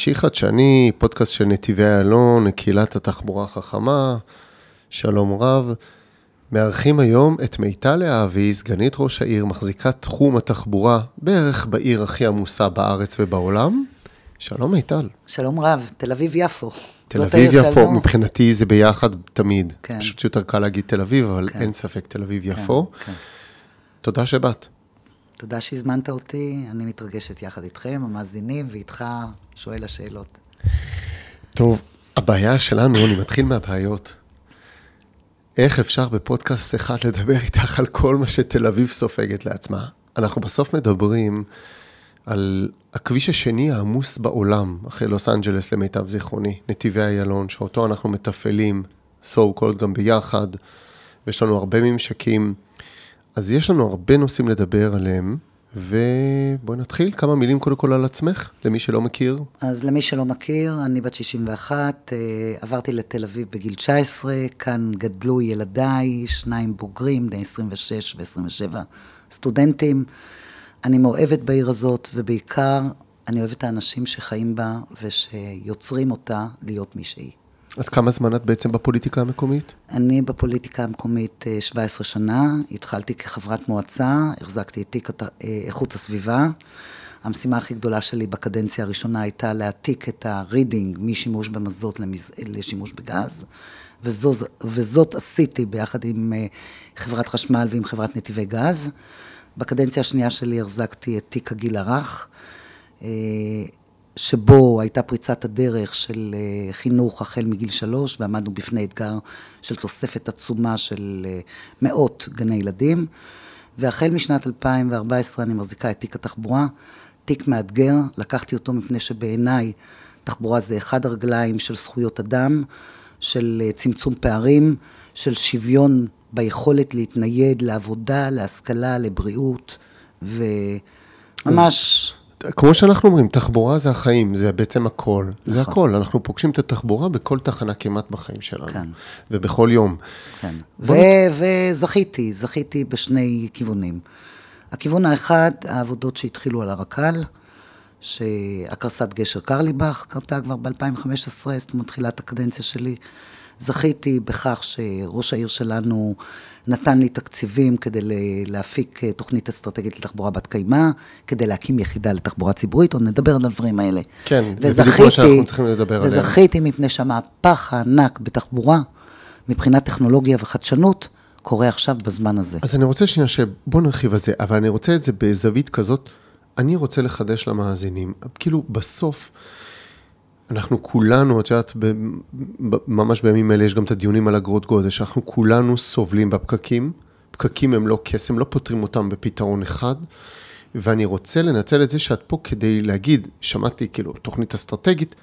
חמישי חדשני, פודקאסט של נתיבי איילון, קהילת התחבורה החכמה, שלום רב. מארחים היום את מיטל להבי, סגנית ראש העיר, מחזיקת תחום התחבורה בערך בעיר הכי עמוסה בארץ ובעולם. שלום מיטל. שלום רב, תל אביב-יפו. תל אביב-יפו, שלנו... מבחינתי זה ביחד תמיד. כן. פשוט יותר קל להגיד תל אביב, אבל כן. אין ספק תל אביב-יפו. כן, כן. תודה שבאת. תודה שהזמנת אותי, אני מתרגשת יחד איתכם, המאזינים, ואיתך שואל השאלות. טוב, הבעיה שלנו, אני מתחיל מהבעיות. איך אפשר בפודקאסט אחד לדבר איתך על כל מה שתל אביב סופגת לעצמה? אנחנו בסוף מדברים על הכביש השני העמוס בעולם, אחרי לוס אנג'לס למיטב זיכרוני, נתיבי איילון, שאותו אנחנו מתפעלים, so called גם ביחד, ויש לנו הרבה ממשקים. אז יש לנו הרבה נושאים לדבר עליהם, ובואי נתחיל. כמה מילים קודם כל על עצמך, למי שלא מכיר. אז למי שלא מכיר, אני בת 61, אה, עברתי לתל אביב בגיל 19, כאן גדלו ילדיי, שניים בוגרים, בני 26 ו-27 סטודנטים. אני מאוהבת בעיר הזאת, ובעיקר אני אוהבת האנשים שחיים בה ושיוצרים אותה להיות מי שהיא. אז כמה זמן את בעצם בפוליטיקה המקומית? אני בפוליטיקה המקומית 17 שנה, התחלתי כחברת מועצה, החזקתי את תיק איכות הסביבה. המשימה הכי גדולה שלי בקדנציה הראשונה הייתה להעתיק את הרידינג משימוש במזוט למז... לשימוש בגז, וזו, וזאת עשיתי ביחד עם חברת חשמל ועם חברת נתיבי גז. בקדנציה השנייה שלי החזקתי את תיק הגיל הרך. שבו הייתה פריצת הדרך של חינוך החל מגיל שלוש, ועמדנו בפני אתגר של תוספת עצומה של מאות גני ילדים. והחל משנת 2014 אני מחזיקה את תיק התחבורה, תיק מאתגר, לקחתי אותו מפני שבעיניי תחבורה זה אחד הרגליים של זכויות אדם, של צמצום פערים, של שוויון ביכולת להתנייד לעבודה, להשכלה, לבריאות, וממש... כמו שאנחנו אומרים, תחבורה זה החיים, זה בעצם הכל. נכון. זה הכל, אנחנו פוגשים את התחבורה בכל תחנה כמעט בחיים שלנו. כן. ובכל יום. כן. ו- וזכיתי, זכיתי בשני כיוונים. הכיוון האחד, העבודות שהתחילו על הרק"ל, שהקרסת גשר קרליבך קרתה כבר ב-2015, זאת אומרת, תחילת הקדנציה שלי. זכיתי בכך שראש העיר שלנו נתן לי תקציבים כדי להפיק תוכנית אסטרטגית לתחבורה בת קיימא, כדי להקים יחידה לתחבורה ציבורית, עוד נדבר על הדברים האלה. כן, זה בדיוק מה שאנחנו צריכים לדבר עליהם. וזכיתי מפני שהמהפך הענק בתחבורה, מבחינת טכנולוגיה וחדשנות, קורה עכשיו בזמן הזה. אז אני רוצה שנייה שבוא נרחיב על זה, אבל אני רוצה את זה בזווית כזאת, אני רוצה לחדש למאזינים, כאילו בסוף, אנחנו כולנו, את יודעת, ממש בימים אלה יש גם את הדיונים על אגרות גודש, אנחנו כולנו סובלים בפקקים, פקקים הם לא קסם, לא פותרים אותם בפתרון אחד, ואני רוצה לנצל את זה שאת פה כדי להגיד, שמעתי כאילו תוכנית אסטרטגית,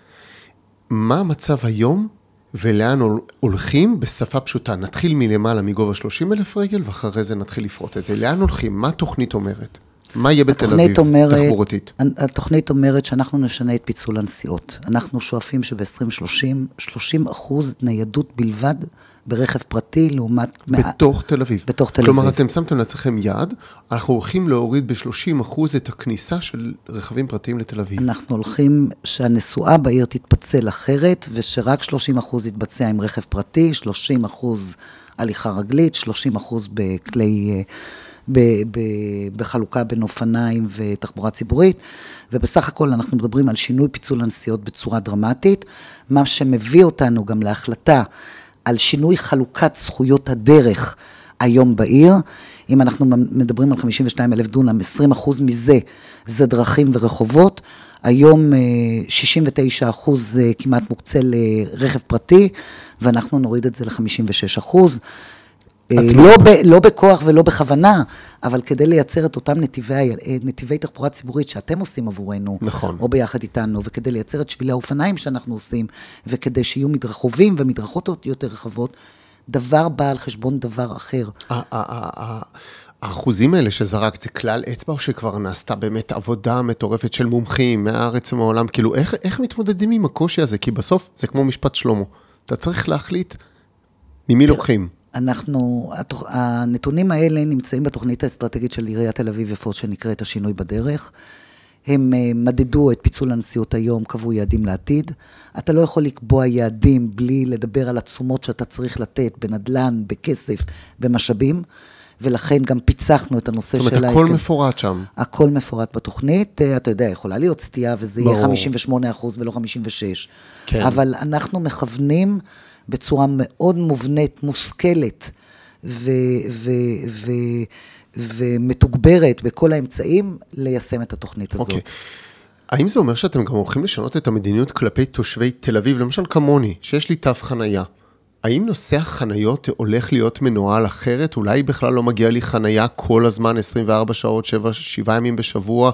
מה המצב היום ולאן הולכים בשפה פשוטה. נתחיל מלמעלה מגובה 30 אלף רגל, ואחרי זה נתחיל לפרוט את זה. לאן הולכים? מה התוכנית אומרת? מה יהיה בתל אביב, אומרת, תחבורתית? התוכנית אומרת שאנחנו נשנה את פיצול הנסיעות. אנחנו שואפים שב-2030, 30 אחוז ניידות בלבד ברכב פרטי, לעומת... בתוך. תל אביב. בתוך תל כלומר, אביב. אתם שמתם לעצמכם יעד, אנחנו הולכים להוריד ב-30 אחוז את הכניסה של רכבים פרטיים לתל אביב. אנחנו הולכים שהנסועה בעיר תתפצל אחרת, ושרק 30 אחוז יתבצע עם רכב פרטי, 30 אחוז הליכה רגלית, 30 אחוז בכלי... ב- ב- בחלוקה בין אופניים ותחבורה ציבורית, ובסך הכל אנחנו מדברים על שינוי פיצול הנסיעות בצורה דרמטית, מה שמביא אותנו גם להחלטה על שינוי חלוקת זכויות הדרך היום בעיר. אם אנחנו מדברים על 52 אלף דונם, 20 אחוז מזה זה דרכים ורחובות. היום 69 אחוז כמעט מוקצה לרכב פרטי, ואנחנו נוריד את זה ל-56 אחוז. לא, ב, לא בכוח ולא בכוונה, אבל כדי לייצר את אותם נתיבי, נתיבי תחבורה ציבורית שאתם עושים עבורנו, נכון. או ביחד איתנו, וכדי לייצר את שבילי האופניים שאנחנו עושים, וכדי שיהיו מדרחובים ומדרכות יותר רחבות, דבר בא על חשבון דבר אחר. האחוזים האלה שזרקת, זה כלל אצבע או שכבר נעשתה באמת עבודה מטורפת של מומחים מהארץ ומהעולם? כאילו, איך, איך מתמודדים עם הקושי הזה? כי בסוף זה כמו משפט שלמה. אתה צריך להחליט ממי לוקחים. אנחנו, הנתונים האלה נמצאים בתוכנית האסטרטגית של עיריית תל אביב יפו, שנקראת השינוי בדרך. הם אה, מדדו את פיצול הנשיאות היום, קבעו יעדים לעתיד. אתה לא יכול לקבוע יעדים בלי לדבר על התשומות שאתה צריך לתת בנדל"ן, בכסף, במשאבים, ולכן גם פיצחנו את הנושא של... זאת אומרת, הכל מפורט שם. הכל מפורט בתוכנית. אה, אתה יודע, יכולה להיות סטייה וזה יהיה 58 אחוז ולא 56. כן. אבל אנחנו מכוונים בצורה מאוד מובנית, מושכלת ו- ו- ו- ומתוגברת בכל האמצעים ליישם את התוכנית הזאת. Okay. אוקיי. האם זה אומר שאתם גם הולכים לשנות את המדיניות כלפי תושבי תל אביב, למשל כמוני, שיש לי תו חנייה? האם נושא החניות הולך להיות מנוהל אחרת? אולי בכלל לא מגיע לי חניה כל הזמן, 24 שעות, 7, 7 ימים בשבוע?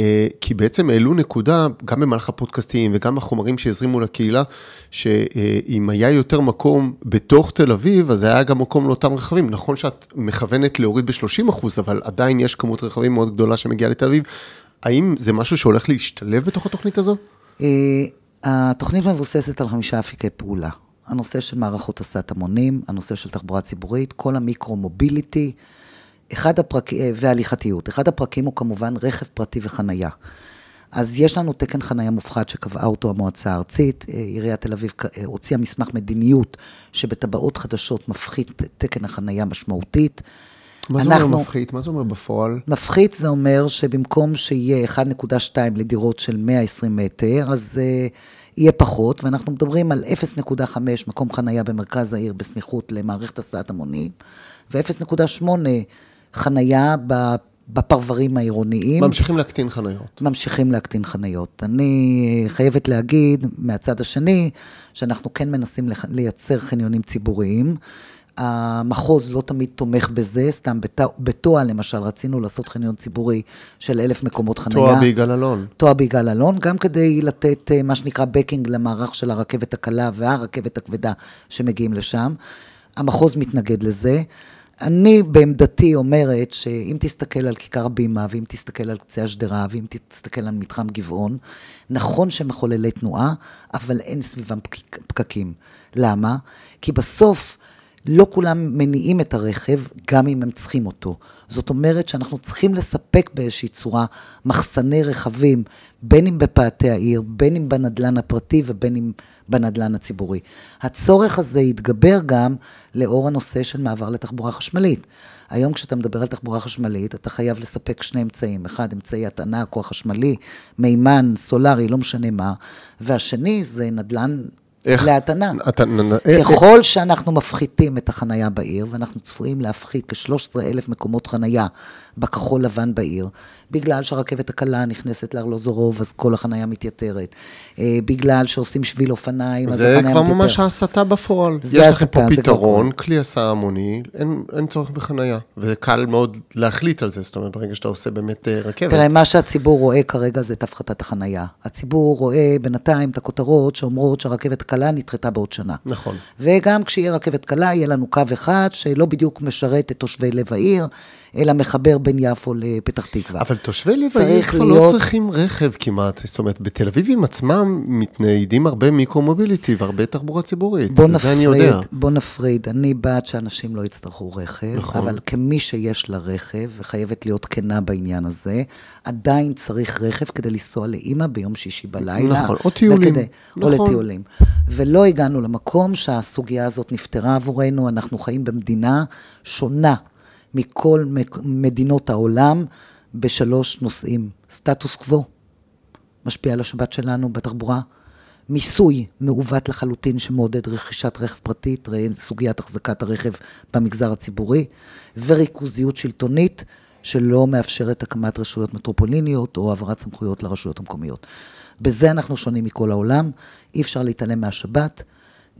אה, כי בעצם העלו נקודה, גם במהלך הפודקאסטים וגם החומרים שהזרימו לקהילה, שאם היה יותר מקום בתוך תל אביב, אז היה גם מקום לאותם רכבים. נכון שאת מכוונת להוריד ב-30 אחוז, אבל עדיין יש כמות רכבים מאוד גדולה שמגיעה לתל אביב. האם זה משהו שהולך להשתלב בתוך התוכנית הזו? אה, התוכנית מבוססת על חמישה אפיקי פעולה. הנושא של מערכות הסעת המונים, הנושא של תחבורה ציבורית, כל המיקרו-מוביליטי, אחד הפרקים, והליכתיות. אחד הפרקים הוא כמובן רכב פרטי וחנייה. אז יש לנו תקן חנייה מופחת שקבעה אותו המועצה הארצית, אה, עיריית תל אביב אה, הוציאה מסמך מדיניות שבטבעות חדשות מפחית תקן החנייה משמעותית. מה זה אומר מפחית? מה זה אומר בפועל? מפחית זה אומר שבמקום שיהיה 1.2 לדירות של 120 מטר, אז uh, יהיה פחות, ואנחנו מדברים על 0.5 מקום חנייה במרכז העיר בסמיכות למערכת הסעת המונים, ו-0.8 חנייה בפרברים העירוניים. ממשיכים להקטין חניות. ממשיכים להקטין חניות. אני חייבת להגיד, מהצד השני, שאנחנו כן מנסים לייצר חניונים ציבוריים. המחוז לא תמיד תומך בזה, סתם בתואה למשל, רצינו לעשות חניון ציבורי של אלף מקומות חנייה. תואה ביגאל אלון. תואה ביגאל אלון, גם כדי לתת אה, מה שנקרא בקינג למערך של הרכבת הקלה והרכבת הכבדה שמגיעים לשם. המחוז מתנגד לזה. אני בעמדתי אומרת שאם תסתכל על כיכר הבימה, ואם תסתכל על קצה השדרה, ואם תסתכל על מתחם גבעון, נכון שמחוללי תנועה, אבל אין סביבם פקקים. למה? כי בסוף לא כולם מניעים את הרכב, גם אם הם צריכים אותו. זאת אומרת שאנחנו צריכים לספק באיזושהי צורה מחסני רכבים, בין אם בפאתי העיר, בין אם בנדלן הפרטי ובין אם בנדלן הציבורי. הצורך הזה יתגבר גם לאור הנושא של מעבר לתחבורה חשמלית. היום כשאתה מדבר על תחבורה חשמלית, אתה חייב לספק שני אמצעים. אחד, אמצעי הטענה, כוח חשמלי, מימן, סולארי, לא משנה מה, והשני זה נדל"ן איך? להתנה. אתה... ככל שאנחנו מפחיתים את החנייה בעיר, ואנחנו צפויים להפחית ל-13,000 מקומות חנייה בכחול לבן בעיר, בגלל שהרכבת הקלה נכנסת לארלוזורוב, אז כל החנייה מתייתרת. אה, בגלל שעושים שביל אופניים, אז החנייה מתייתרת. זה כבר ממש ההסתה בפועל. יש לכם פה פתרון, כלי הסעה המוני, אין, אין צורך בחנייה, וקל מאוד להחליט על זה, זאת אומרת, ברגע שאתה עושה באמת אה, רכבת. תראה, מה שהציבור רואה כרגע זה את הפחתת החנייה. הציבור רואה בינתיים את הכותרות שאומרות שהרכבת הקלה נדחתה בעוד שנה. נכון. וגם כשיהיה רכבת קלה, יהיה לנו קו אחד שלא בדיוק משרת את תושבי לב העיר, אלא מחבר בין יפו לפתח תקווה. אבל תושבי לב העיר כבר לא להיות... לא צריכים רכב כמעט, זאת אומרת, בתל אביבים עצמם מתניידים הרבה מיקרו-מוביליטי והרבה תחבורה ציבורית, בוא נפריד, אני יודע. בוא נפריד, אני בעד שאנשים לא יצטרכו רכב, נכון. אבל כמי שיש לה רכב, וחייבת להיות כנה בעניין הזה, עדיין צריך רכב כדי לנסוע לאימא ביום שישי בלילה. נכון, או טיולים. וכדי, נכון. או לטיולים. ולא הגענו למקום שהסוגיה הזאת נפתרה עבורנו, אנחנו חיים במדינה שונה מכל מדינות העולם בשלוש נושאים. סטטוס קוו, משפיע על השבת שלנו בתחבורה. מיסוי מעוות לחלוטין שמעודד רכישת רכב פרטית, ראה סוגיית החזקת הרכב במגזר הציבורי, וריכוזיות שלטונית שלא מאפשרת הקמת רשויות מטרופוליניות או העברת סמכויות לרשויות המקומיות. בזה אנחנו שונים מכל העולם, אי אפשר להתעלם מהשבת.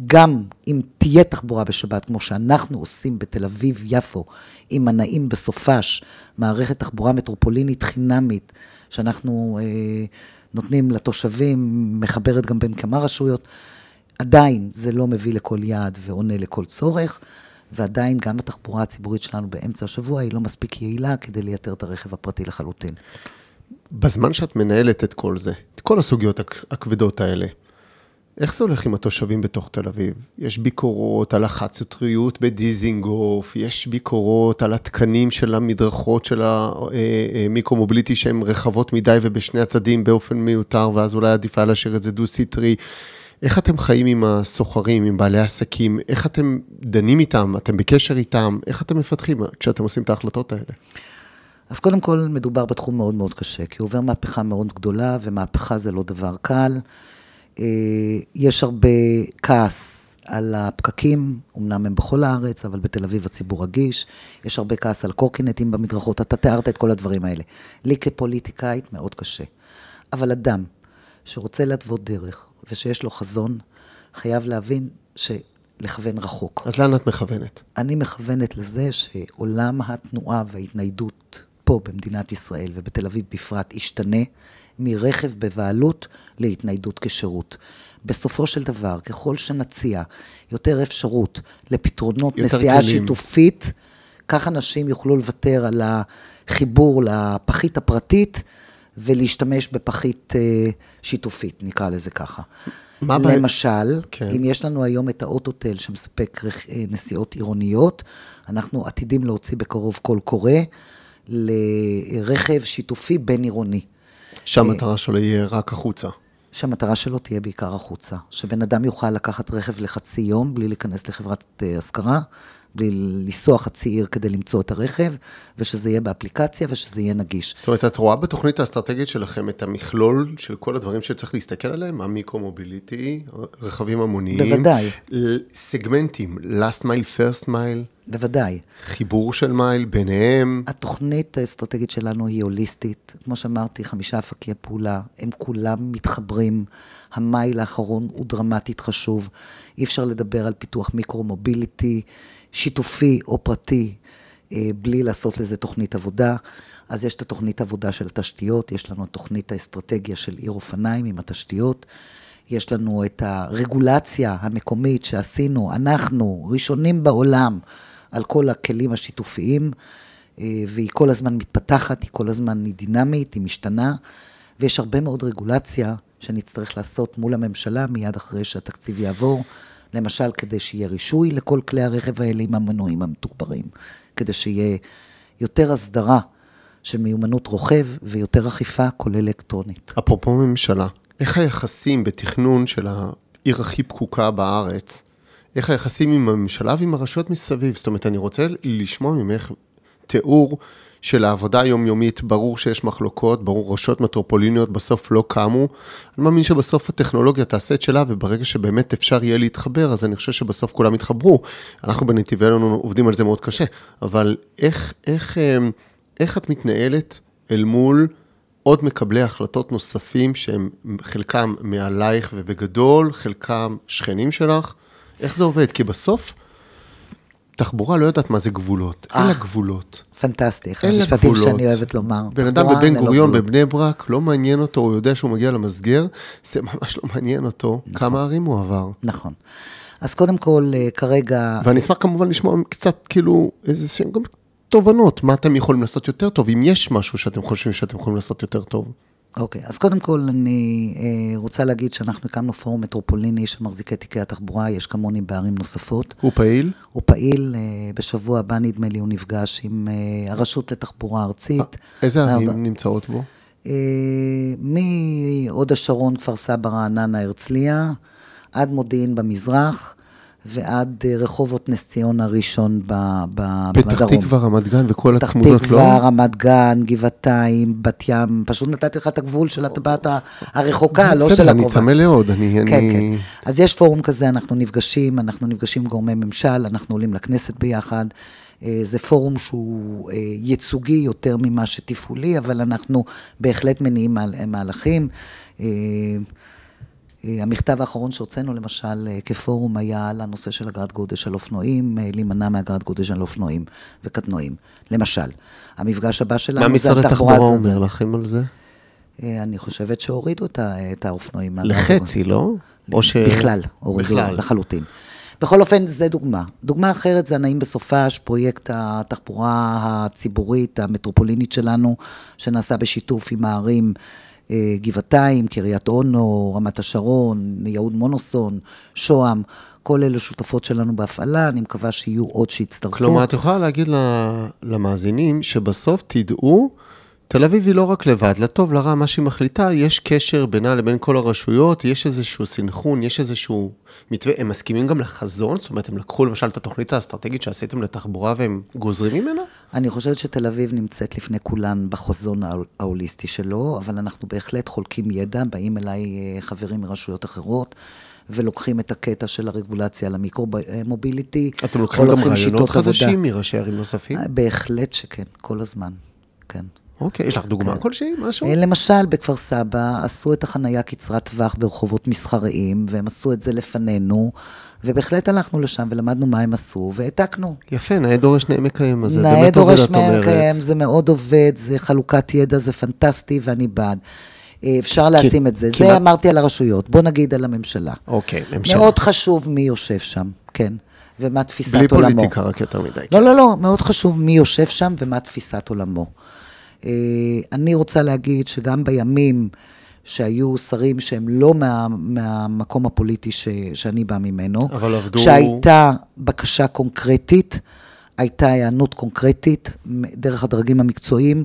גם אם תהיה תחבורה בשבת, כמו שאנחנו עושים בתל אביב-יפו, עם מנעים בסופש, מערכת תחבורה מטרופולינית חינמית, שאנחנו אה, נותנים לתושבים, מחברת גם בין כמה רשויות, עדיין זה לא מביא לכל יעד ועונה לכל צורך, ועדיין גם התחבורה הציבורית שלנו באמצע השבוע היא לא מספיק יעילה כדי לייתר את הרכב הפרטי לחלוטין. בזמן שאת מנהלת את כל זה, את כל הסוגיות הכבדות האלה, איך זה הולך עם התושבים בתוך תל אביב? יש ביקורות על החד-סטריות בדיזינגוף, יש ביקורות על התקנים של המדרכות של ה micro-mobility שהן רחבות מדי ובשני הצדדים באופן מיותר, ואז אולי עדיף היה להשאיר את זה דו-סטרי. איך אתם חיים עם הסוחרים, עם בעלי עסקים? איך אתם דנים איתם? אתם בקשר איתם? איך אתם מפתחים כשאתם עושים את ההחלטות האלה? אז קודם כל, מדובר בתחום מאוד מאוד קשה, כי עובר מהפכה מאוד גדולה, ומהפכה זה לא דבר קל. אה, יש הרבה כעס על הפקקים, אמנם הם בכל הארץ, אבל בתל אביב הציבור רגיש. יש הרבה כעס על קורקינטים במדרכות, אתה תיארת את כל הדברים האלה. לי כפוליטיקאית מאוד קשה. אבל אדם שרוצה להתוות דרך, ושיש לו חזון, חייב להבין שלכוון רחוק. אז לאן את מכוונת? אני מכוונת לזה שעולם התנועה וההתניידות פה במדינת ישראל ובתל אביב בפרט ישתנה מרכב בבעלות להתניידות כשירות. בסופו של דבר, ככל שנציע יותר אפשרות לפתרונות יותר נסיעה כלים. שיתופית, כך אנשים יוכלו לוותר על החיבור לפחית הפרטית ולהשתמש בפחית אה, שיתופית, נקרא לזה ככה. מה? למשל, כן. אם יש לנו היום את האוטוטל שמספק אה, נסיעות עירוניות, אנחנו עתידים להוציא בקרוב קול קורא לרכב שיתופי בין-עירוני. שהמטרה שלו יהיה רק החוצה. שהמטרה שלו תהיה בעיקר החוצה. שבן אדם יוכל לקחת רכב לחצי יום בלי להיכנס לחברת אה, השכרה, בלי לנסוע חצי עיר כדי למצוא את הרכב, ושזה יהיה באפליקציה ושזה יהיה נגיש. זאת אומרת, את רואה בתוכנית האסטרטגית שלכם את המכלול של כל הדברים שצריך להסתכל עליהם, המיקרו-מוביליטי, רכבים המוניים. בוודאי. סגמנטים, last mile, first mile, בוודאי. חיבור של מייל ביניהם. התוכנית האסטרטגית שלנו היא הוליסטית. כמו שאמרתי, חמישה אפקי פעולה, הם כולם מתחברים. המייל האחרון הוא דרמטית חשוב. אי אפשר לדבר על פיתוח מיקרו-מוביליטי, שיתופי או פרטי, אה, בלי לעשות לזה תוכנית עבודה. אז יש את התוכנית עבודה של התשתיות, יש לנו את תוכנית האסטרטגיה של עיר אופניים עם התשתיות. יש לנו את הרגולציה המקומית שעשינו, אנחנו ראשונים בעולם על כל הכלים השיתופיים, אה, והיא כל הזמן מתפתחת, היא כל הזמן היא דינמית, היא משתנה, ויש הרבה מאוד רגולציה שנצטרך לעשות מול הממשלה מיד אחרי שהתקציב יעבור, למשל כדי שיהיה רישוי לכל כלי הרכב האלה עם המנועים המתוגברים, כדי שיהיה יותר הסדרה של מיומנות רוכב ויותר אכיפה, כולל אלקטרונית. אפרופו ממשלה, איך היחסים בתכנון של העיר הכי פקוקה בארץ, איך היחסים עם הממשלה ועם הרשויות מסביב? זאת אומרת, אני רוצה לשמוע ממך תיאור של העבודה היומיומית, ברור שיש מחלוקות, ברור רשויות מטרופוליניות בסוף לא קמו. אני מאמין שבסוף הטכנולוגיה תעשה את שלה, וברגע שבאמת אפשר יהיה להתחבר, אז אני חושב שבסוף כולם יתחברו. אנחנו בנתיבי אלון עובדים על זה מאוד קשה, אבל איך, איך, אמ, איך את מתנהלת אל מול עוד מקבלי החלטות נוספים שהם חלקם מעלייך ובגדול, חלקם שכנים שלך? איך זה עובד? כי בסוף, תחבורה לא יודעת מה זה גבולות, אין לה אה. גבולות. פנטסטי, אחד לה המשפטים. שאני אוהבת לומר. בן אדם בבן גוריון. בבני ברק, לא מעניין אותו, הוא יודע שהוא מגיע למסגר, זה ממש לא מעניין אותו כמה ערים הוא עבר. נכון. אז קודם כל, אה, כרגע, ואני אשמח כמובן לשמוע קצת כאילו איזה שהם גם תובנות, מה אתם יכולים לעשות יותר טוב, אם יש משהו שאתם חושבים שאתם יכולים לעשות יותר טוב. אוקיי, אז קודם כל אני אה, רוצה להגיד שאנחנו הקמנו פורום מטרופוליני של מחזיקי תיקי התחבורה, יש כמוני בערים נוספות. הוא פעיל? הוא פעיל, אה, בשבוע הבא נדמה לי הוא נפגש עם אה, הרשות לתחבורה ארצית. איזה ארבע- ערים נמצאות בו? אה, מהוד השרון, כפר סבא, רעננה, הרצליה, עד מודיעין במזרח, ועד אה, רחובות נס ציונה ראשון ב- ב- פתח בדרום. תקווה, רמת גן וכל פתח הצמודות, לא? תקווה, רמת גן, גבעתיים, בת ים, פשוט נתתי לך את הגבול של הטבעת הרחוקה, לא של בסדר, אני הקרובה. צמא לעוד, אני... כן, אני- כן. אז יש פורום כזה, אנחנו נפגשים, אנחנו נפגשים עם גורמי ממשל, אנחנו עולים לכנסת ביחד. אה, זה פורום שהוא אה, ייצוגי יותר ממה שתפעולי, אבל אנחנו בהחלט מניעים מה- מהלכים. אה, המכתב האחרון שהוצאנו, למשל, אה, כפורום, היה על הנושא של אגרת גודש על אופנועים, אה, להימנע מאגרת גודש על אופנועים וקטנועים. למשל, המפגש הבא שלנו מה זה משרד על התחבורה תחבורה... אומר לכם על זה? אני חושבת שהורידו את האופנועים. לחצי, לא? או ש... בכלל, הורידו בכלל. לחלוטין. בכל אופן, זה דוגמה. דוגמה אחרת זה הנעים בסופש, פרויקט התחבורה הציבורית המטרופולינית שלנו, שנעשה בשיתוף עם הערים גבעתיים, קריית אונו, רמת השרון, יהוד מונוסון, שוהם, כל אלה שותפות שלנו בהפעלה, אני מקווה שיהיו עוד שיצטרפו. כלומר, את יכולה להגיד למאזינים שבסוף תדעו, תל אביב היא לא רק לבד, לטוב, לרע, מה שהיא מחליטה, יש קשר בינה לבין כל הרשויות, יש איזשהו סנכרון, יש איזשהו מתווה, הם מסכימים גם לחזון? זאת אומרת, הם לקחו למשל את התוכנית האסטרטגית שעשיתם לתחבורה והם גוזרים ממנה? אני חושבת שתל אביב נמצאת לפני כולן בחזון ההוליסטי שלו, אבל אנחנו בהחלט חולקים ידע, באים אליי אה, חברים מרשויות אחרות. ולוקחים את הקטע של הרגולציה על המיקרו-מוביליטי. אתם לוקחים גם רעיונות חדשים מראשי ערים נוספים? בהחלט שכן, כל הזמן, כן. אוקיי, יש לך דוגמה כן. כלשהי, משהו? אה, למשל, בכפר סבא עשו את החנייה קצרת טווח ברחובות מסחריים, והם עשו את זה לפנינו, ובהחלט הלכנו לשם ולמדנו מה הם עשו, והעתקנו. יפה, נאה דורש נאה מקיים, אז זה באמת עובד, את אומרת. נאה דורש נאה מקיים, זה מאוד עובד, זה חלוקת ידע, זה פנטסטי, ואני בעד. אה, אפשר להעצים את זה. זה אמרתי על הרשויות, בוא נגיד על הממשלה. אוקיי, ממשלה. מאוד חשוב מי יושב שם, כן. ומה תפיסת עולמו. בלי פוליטיקה רק יותר מדי. לא, לא, לא, מאוד חשוב מי יושב שם ומה תפיסת עולמו. אה, אני רוצה להגיד שגם בימים שהיו שרים שהם לא מה, מהמקום הפוליטי ש, שאני באה ממנו, אבל עבדו... שהייתה בקשה קונקרטית, הייתה היענות קונקרטית דרך הדרגים המקצועיים,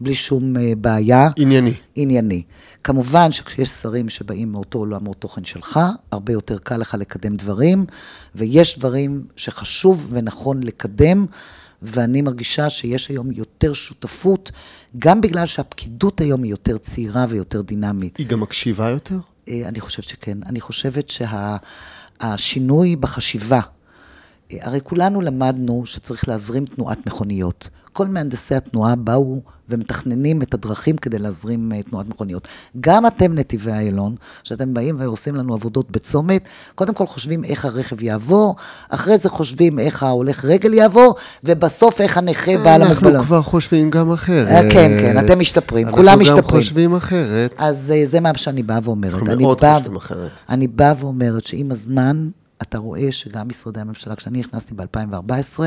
בלי שום אה, בעיה. ענייני. ענייני. כמובן שכשיש שרים שבאים מאותו עולם, מאותו תוכן שלך, הרבה יותר קל לך לקדם דברים, ויש דברים שחשוב ונכון לקדם. ואני מרגישה שיש היום יותר שותפות, גם בגלל שהפקידות היום היא יותר צעירה ויותר דינמית. היא גם מקשיבה יותר? אה, אני חושבת שכן. אני חושבת שהשינוי שה, בחשיבה, הרי כולנו למדנו שצריך להזרים תנועת מכוניות. כל מהנדסי התנועה באו ומתכננים את הדרכים כדי להזרים אה, תנועת מכוניות. גם אתם, נתיבי איילון, שאתם באים ועושים לנו עבודות בצומת, קודם כל חושבים איך הרכב יעבור, אחרי זה חושבים איך ההולך רגל יעבור, ובסוף איך הנכה בעל המגבלות. אנחנו כבר חושבים גם אחרת. כן, כן, אתם משתפרים, כולם משתפרים. אנחנו גם חושבים אחרת. אז אה, זה מה שאני באה ואומרת. אנחנו מאוד חושבים אחרת. אני באה ואומרת שעם הזמן, אתה רואה שגם משרדי הממשלה, כשאני נכנסתי ב-2014,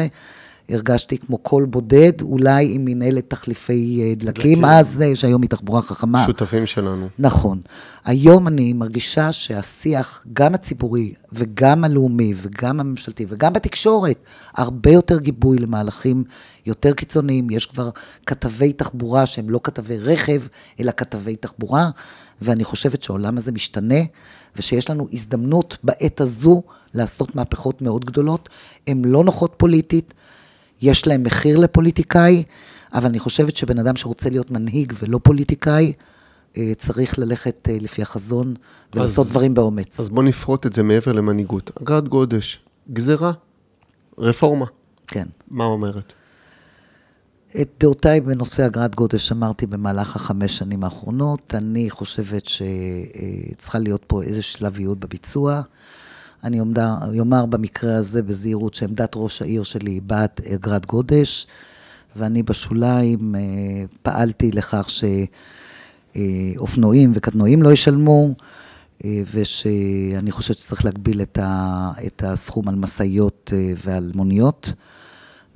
הרגשתי כמו קול בודד, אולי עם מנהלת תחליפי אה, דלקים, אז, אה, שהיום היא תחבורה חכמה. שותפים שלנו. נכון. היום אני מרגישה שהשיח, גם הציבורי, וגם הלאומי, וגם הממשלתי, וגם בתקשורת, הרבה יותר גיבוי למהלכים יותר קיצוניים. יש כבר כתבי תחבורה שהם לא כתבי רכב, אלא כתבי תחבורה, ואני חושבת שהעולם הזה משתנה, ושיש לנו הזדמנות בעת הזו לעשות מהפכות מאוד גדולות. הן לא נוחות פוליטית. יש להם מחיר לפוליטיקאי, אבל אני חושבת שבן אדם שרוצה להיות מנהיג ולא פוליטיקאי, אה, צריך ללכת אה, לפי החזון ולעשות אז, דברים באומץ. אז בוא נפרוט את זה מעבר למנהיגות. אגרת גודש, גזירה, רפורמה. כן. מה אומרת? את דעותיי בנושא אגרת גודש אמרתי במהלך החמש שנים האחרונות. אני חושבת שצריכה להיות פה איזה שלביות בביצוע. אני אומר במקרה הזה בזהירות שעמדת ראש העיר שלי היא בעד אגרת גודש, ואני בשוליים אה, פעלתי לכך שאופנועים וקטנועים לא ישלמו, אה, ושאני חושבת שצריך להגביל את הסכום על משאיות אה, ועל מוניות.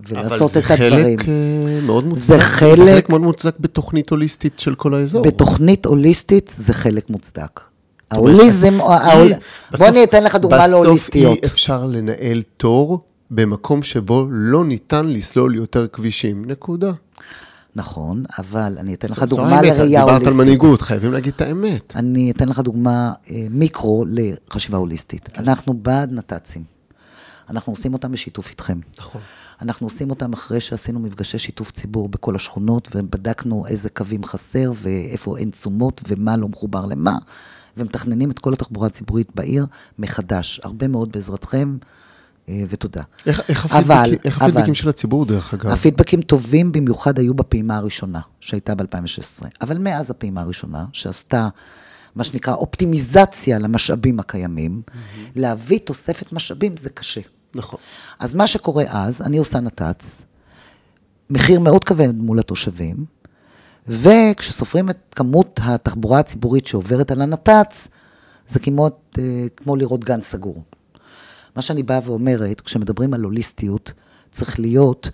ולעשות את הדברים. אבל זה חלק מאוד מוצדק, זה חלק, זה חלק מאוד מוצדק בתוכנית הוליסטית של כל האזור. בתוכנית הוליסטית זה חלק מוצדק. ההוליזם, בוא אני אתן לך דוגמה להוליסטיות. בסוף אי אפשר לנהל תור במקום שבו לא ניתן לסלול יותר כבישים, נקודה. נכון, אבל אני אתן לך דוגמה לראייה הוליסטית. דיברת על מנהיגות, חייבים להגיד את האמת. אני אתן לך דוגמה אה, מיקרו לחשיבה הוליסטית. כן. אנחנו בעד נת"צים. אנחנו עושים אותם בשיתוף איתכם. נכון. אנחנו עושים אותם אחרי שעשינו מפגשי שיתוף ציבור בכל השכונות, ובדקנו איזה קווים חסר, ואיפה אין תשומות, ומה לא מחובר למה. ומתכננים את כל התחבורה הציבורית בעיר מחדש. הרבה מאוד בעזרתכם. אה, ותודה. איך, איך, אבל, הפידבקים, איך הפידבקים של הציבור, דרך אגב? הפידבקים טובים במיוחד היו בפעימה הראשונה, שהייתה ב-2016. אבל מאז הפעימה הראשונה, שעשתה מה שנקרא אופטימיזציה למשאבים הקיימים, mm-hmm. להביא תוספת משאבים זה קשה. נכון. אז מה שקורה אז, אני עושה נת"צ, מחיר מאוד כבד מול התושבים, וכשסופרים את כמות התחבורה הציבורית שעוברת על הנת"צ, זה כמעט אה, כמו לראות גן סגור. מה שאני באה ואומרת, כשמדברים על הוליסטיות, צריך להיות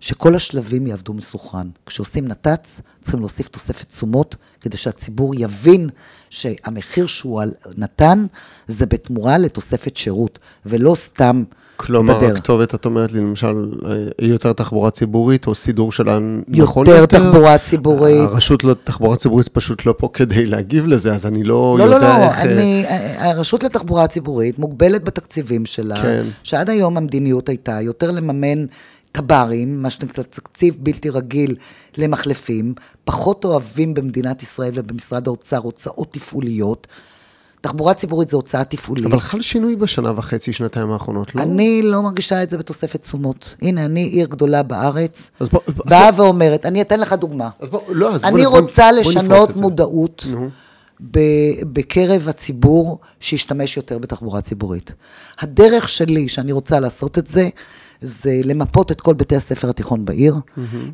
שכל השלבים יעבדו מסוכן. כשעושים נת"צ, צריכים להוסיף תוספת תשומות, כדי שהציבור יבין שהמחיר שהוא נתן, זה בתמורה לתוספת שירות, ולא סתם כלומר, בדרך. הכתובת, את אומרת לי, למשל, אה, יותר תחבורה ציבורית, או סידור שלה נכון יותר יותר? תחבורה ציבורית. הרשות לתחבורה ציבורית פשוט לא פה כדי להגיב לזה, אז אני לא, לא, לא, יודע לא, איך... אה, אני, הרשות לתחבורה ציבורית מוגבלת בתקציבים שלה, כן. שעד היום המדיניות הייתה יותר לממן תב"רים, מה שנקרא תקציב בלתי רגיל למחלפים, פחות אוהבים במדינת ישראל ובמשרד האוצר הוצאות תפעוליות. תחבורה ציבורית זה הוצאה תפעולית. אבל חל שינוי בשנה וחצי, שנתיים האחרונות, לא? אני לא מרגישה את זה בתוספת תשומות. הנה, אני עיר גדולה בארץ, אז בוא... אז באה בוא- ואומרת, אני אתן לך דוגמה. אז בוא, לא, אז בוא... אני בוא- רוצה בוא לשנות זה. מודעות בקרב הציבור שישתמש יותר בתחבורה ציבורית. הדרך שלי, שאני רוצה לעשות את זה, זה למפות את כל בתי הספר התיכון בעיר,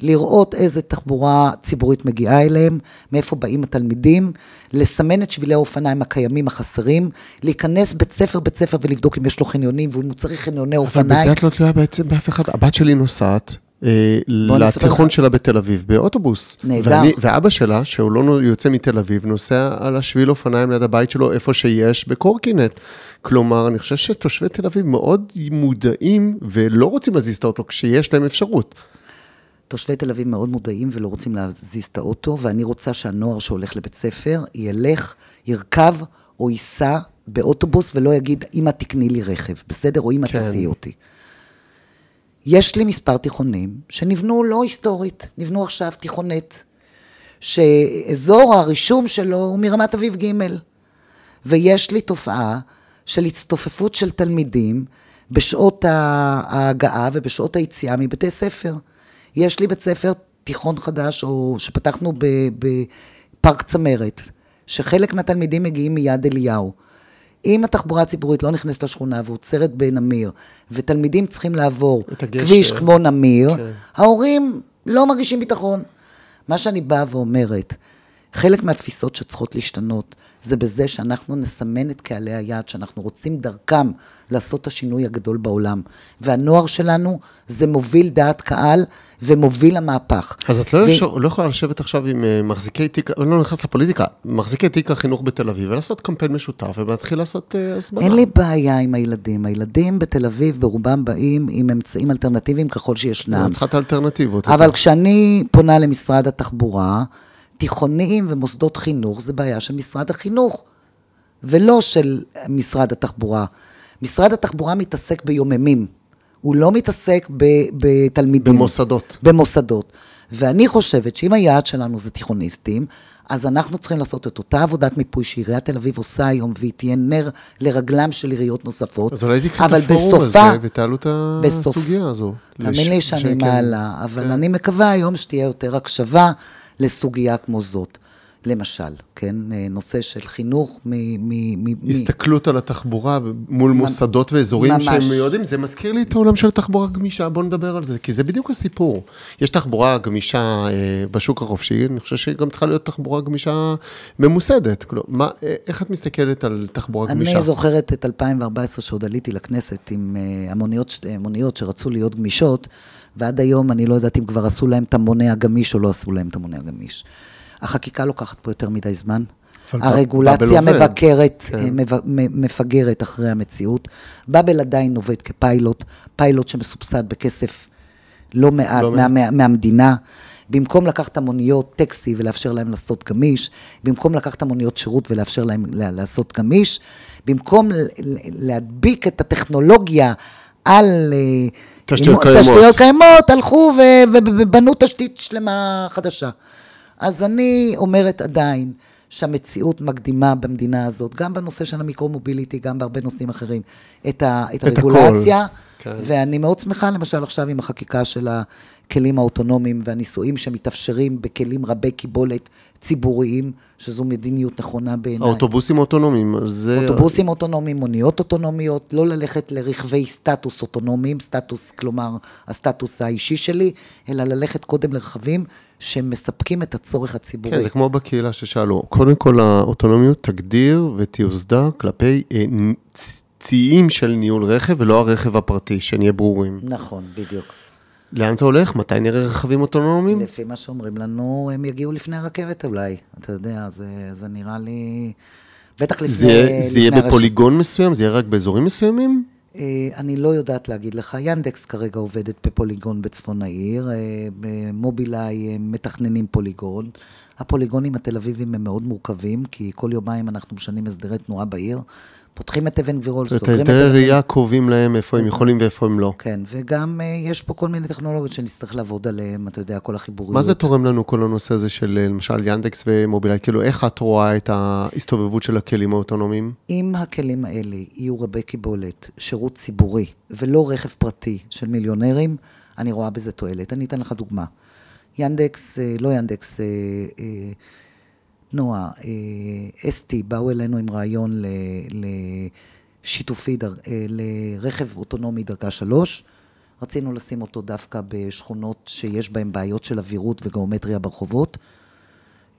לראות איזה תחבורה ציבורית מגיעה אליהם, מאיפה באים התלמידים, לסמן את שבילי האופניים הקיימים החסרים, להיכנס בית ספר בית ספר ולבדוק אם יש לו חניונים, ואם הוא צריך חניוני אבל אופניים. בזה את לא תלויה בעצם באף אחד. הבת שלי נוסעת. אה, לתיכון. שלה בתל אביב, באוטובוס. נהדר. ואבא שלה, שהוא לא יוצא מתל אביב, נוסע על השביל אופניים ליד הבית שלו, איפה שיש, בקורקינט. כלומר, אני חושב שתושבי תל אביב מאוד מודעים ולא רוצים להזיז את האוטו כשיש להם אפשרות. תושבי תל אביב מאוד מודעים ולא רוצים להזיז את האוטו, ואני רוצה שהנוער שהולך לבית ספר ילך, ירכב או ייסע באוטובוס ולא יגיד, אמא תקני לי רכב, בסדר? או אמא כן. תסיעי אותי. יש לי מספר תיכונים שנבנו לא היסטורית, נבנו עכשיו תיכונט, שאזור הרישום שלו הוא מרמת אביב ג' ויש לי תופעה של הצטופפות של תלמידים בשעות ההגעה ובשעות היציאה מבתי ספר. יש לי בית ספר תיכון חדש, או שפתחנו בפארק צמרת, שחלק מהתלמידים מגיעים מיד אליהו. אם התחבורה הציבורית לא נכנסת לשכונה ועוצרת בנמיר, ותלמידים צריכים לעבור. כביש כמו נמיר, כן. ההורים לא מרגישים ביטחון. מה שאני באה ואומרת, חלק מהתפיסות שצריכות להשתנות, זה בזה שאנחנו נסמן את קהלי היעד, שאנחנו רוצים דרכם לעשות את השינוי הגדול בעולם. והנוער שלנו זה מוביל דעת קהל ומוביל המהפך. אז את לא, ו- אפשר, לא יכולה לשבת עכשיו עם אה, מחזיקי תיק, אני לא נכנס לפוליטיקה, מחזיקי תיק החינוך בתל אביב ולעשות קמפיין משותף ולהתחיל לעשות אה, הסברה. אין לי בעיה עם הילדים. הילדים בתל אביב ברובם באים עם אמצעים אלטרנטיביים ככל שישנם. צריכה את האלטרנטיבות. אבל כשאני פונה למשרד התחבורה, תיכוניים ומוסדות חינוך זה בעיה של משרד החינוך, ולא של משרד התחבורה. משרד התחבורה מתעסק ביוממים, הוא לא מתעסק בתלמידים. במוסדות. במוסדות. ואני חושבת שאם היעד שלנו זה תיכוניסטים, אז אנחנו צריכים לעשות את אותה עבודת מיפוי שעיריית תל אביב עושה היום, והיא תהיה נר לרגלם של עיריות נוספות. אז אולי תקחי את הפורום הזה בסופה- ותעלו את הסוגיה הזו. תאמין לי לש- שאני שכן. מעלה, אבל אני מקווה היום שתהיה יותר הקשבה לסוגיה כמו זאת. למשל, כן, אה, נושא של חינוך מ... מ, מ מ- הסתכלות על התחבורה מול מוסדות ואזורים ממש. שהם מיועדים, זה מזכיר לי את העולם של תחבורה גמישה, בוא נדבר על זה, כי זה בדיוק הסיפור. יש תחבורה גמישה אה, בשוק החופשי, אני חושב שהיא גם צריכה להיות תחבורה גמישה ממוסדת. כלומר, מה, אה, איך את מסתכלת על תחבורה גמישה? אני זוכרת את 2014, שעוד עליתי לכנסת עם אה, המוניות, ש- אה, שרצו להיות גמישות, ועד היום אני לא יודעת אם כבר עשו להם את המונה הגמיש או לא עשו להם את המונה הגמיש. החקיקה לוקחת פה יותר מדי זמן. הרגולציה. מבקרת, כן. אה, מפגרת אחרי המציאות. באבל עדיין עובד כפיילוט, פיילוט שמסובסד בכסף לא מעט לא מה. מה, מהמדינה. במקום לקחת המוניות טקסי ולאפשר להם לעשות גמיש, במקום לקחת המוניות שירות ולאפשר להם לה- לעשות גמיש, במקום להדביק את הטכנולוגיה על אה, תשתיות קיימות. תשתיות קיימות, הלכו ובנו תשתית שלמה חדשה. אז אני אומרת עדיין שהמציאות מקדימה במדינה הזאת, גם בנושא של המיקרו-מוביליטי, גם בהרבה נושאים אחרים, את, ה, את את הכל. כן. ואני מאוד שמחה, למשל, עכשיו עם החקיקה של הכלים האוטונומיים והניסויים שמתאפשרים בכלים רבי קיבולת ציבוריים, שזו מדיניות נכונה בעיניי. האוטובוסים האוטונומיים, זה... אוטובוסים אוטונומיים, מוניות אוטונומיות, לא ללכת לרכבי סטטוס אוטונומיים, סטטוס, כלומר, הסטטוס האישי שלי, אלא ללכת קודם לרכבים שמספקים את הצורך הציבורי. כן, זה כמו בקהילה ששאלו. קודם כל, האוטונומיות תגדיר ותיוסדה כלפי אה, ציים של ניהול רכב, ולא הרכב הפרטי, שנהיה ברורים. נכון, בדיוק. לאן זה הולך? מתי נראה רכבים אוטונומיים? לפי מה שאומרים לנו, הם יגיעו לפני הרכבת אולי. אתה יודע, זה, זה נראה לי... בטח לפני... זה, זה לפני יהיה. בפוליגון מסוים? זה יהיה רק באזורים מסוימים? אה, אני לא יודעת להגיד לך, ינדקס כרגע עובדת בפוליגון בצפון העיר, אה, במובילאיי הם מתכננים פוליגון. הפוליגונים התל אביבים הם מאוד מורכבים, כי כל יומיים אנחנו משנים הסדרי תנועה בעיר, פותחים את אבן גבירול, את סוגרים את ההסדרי אבן ראייה קובעים להם איפה הם יכולים ואיפה הם לא. כן, וגם אה, יש פה כל מיני טכנולוגיות שנצטרך לעבוד עליהן, אתה יודע, כל החיבוריות. מה זה תורם לנו כל הנושא הזה של אה, למשל ינדקס ומובילאיי? כאילו, איך את רואה את ההסתובבות של הכלים האוטונומיים? אם הכלים האלה יהיו רבי קיבולת, שירות ציבורי, ולא רכב פרטי של מיליונרים, אני רואה בזה תועלת. אני אתן לך דוגמה. ינדקס, אה, לא ינדקס, נועה, אה, אסטי, באו אלינו עם רעיון לשיתופי, אה, לרכב אוטונומי דרגה שלוש. רצינו לשים אותו דווקא בשכונות שיש בהן בעיות של אווירות וגיאומטריה ברחובות.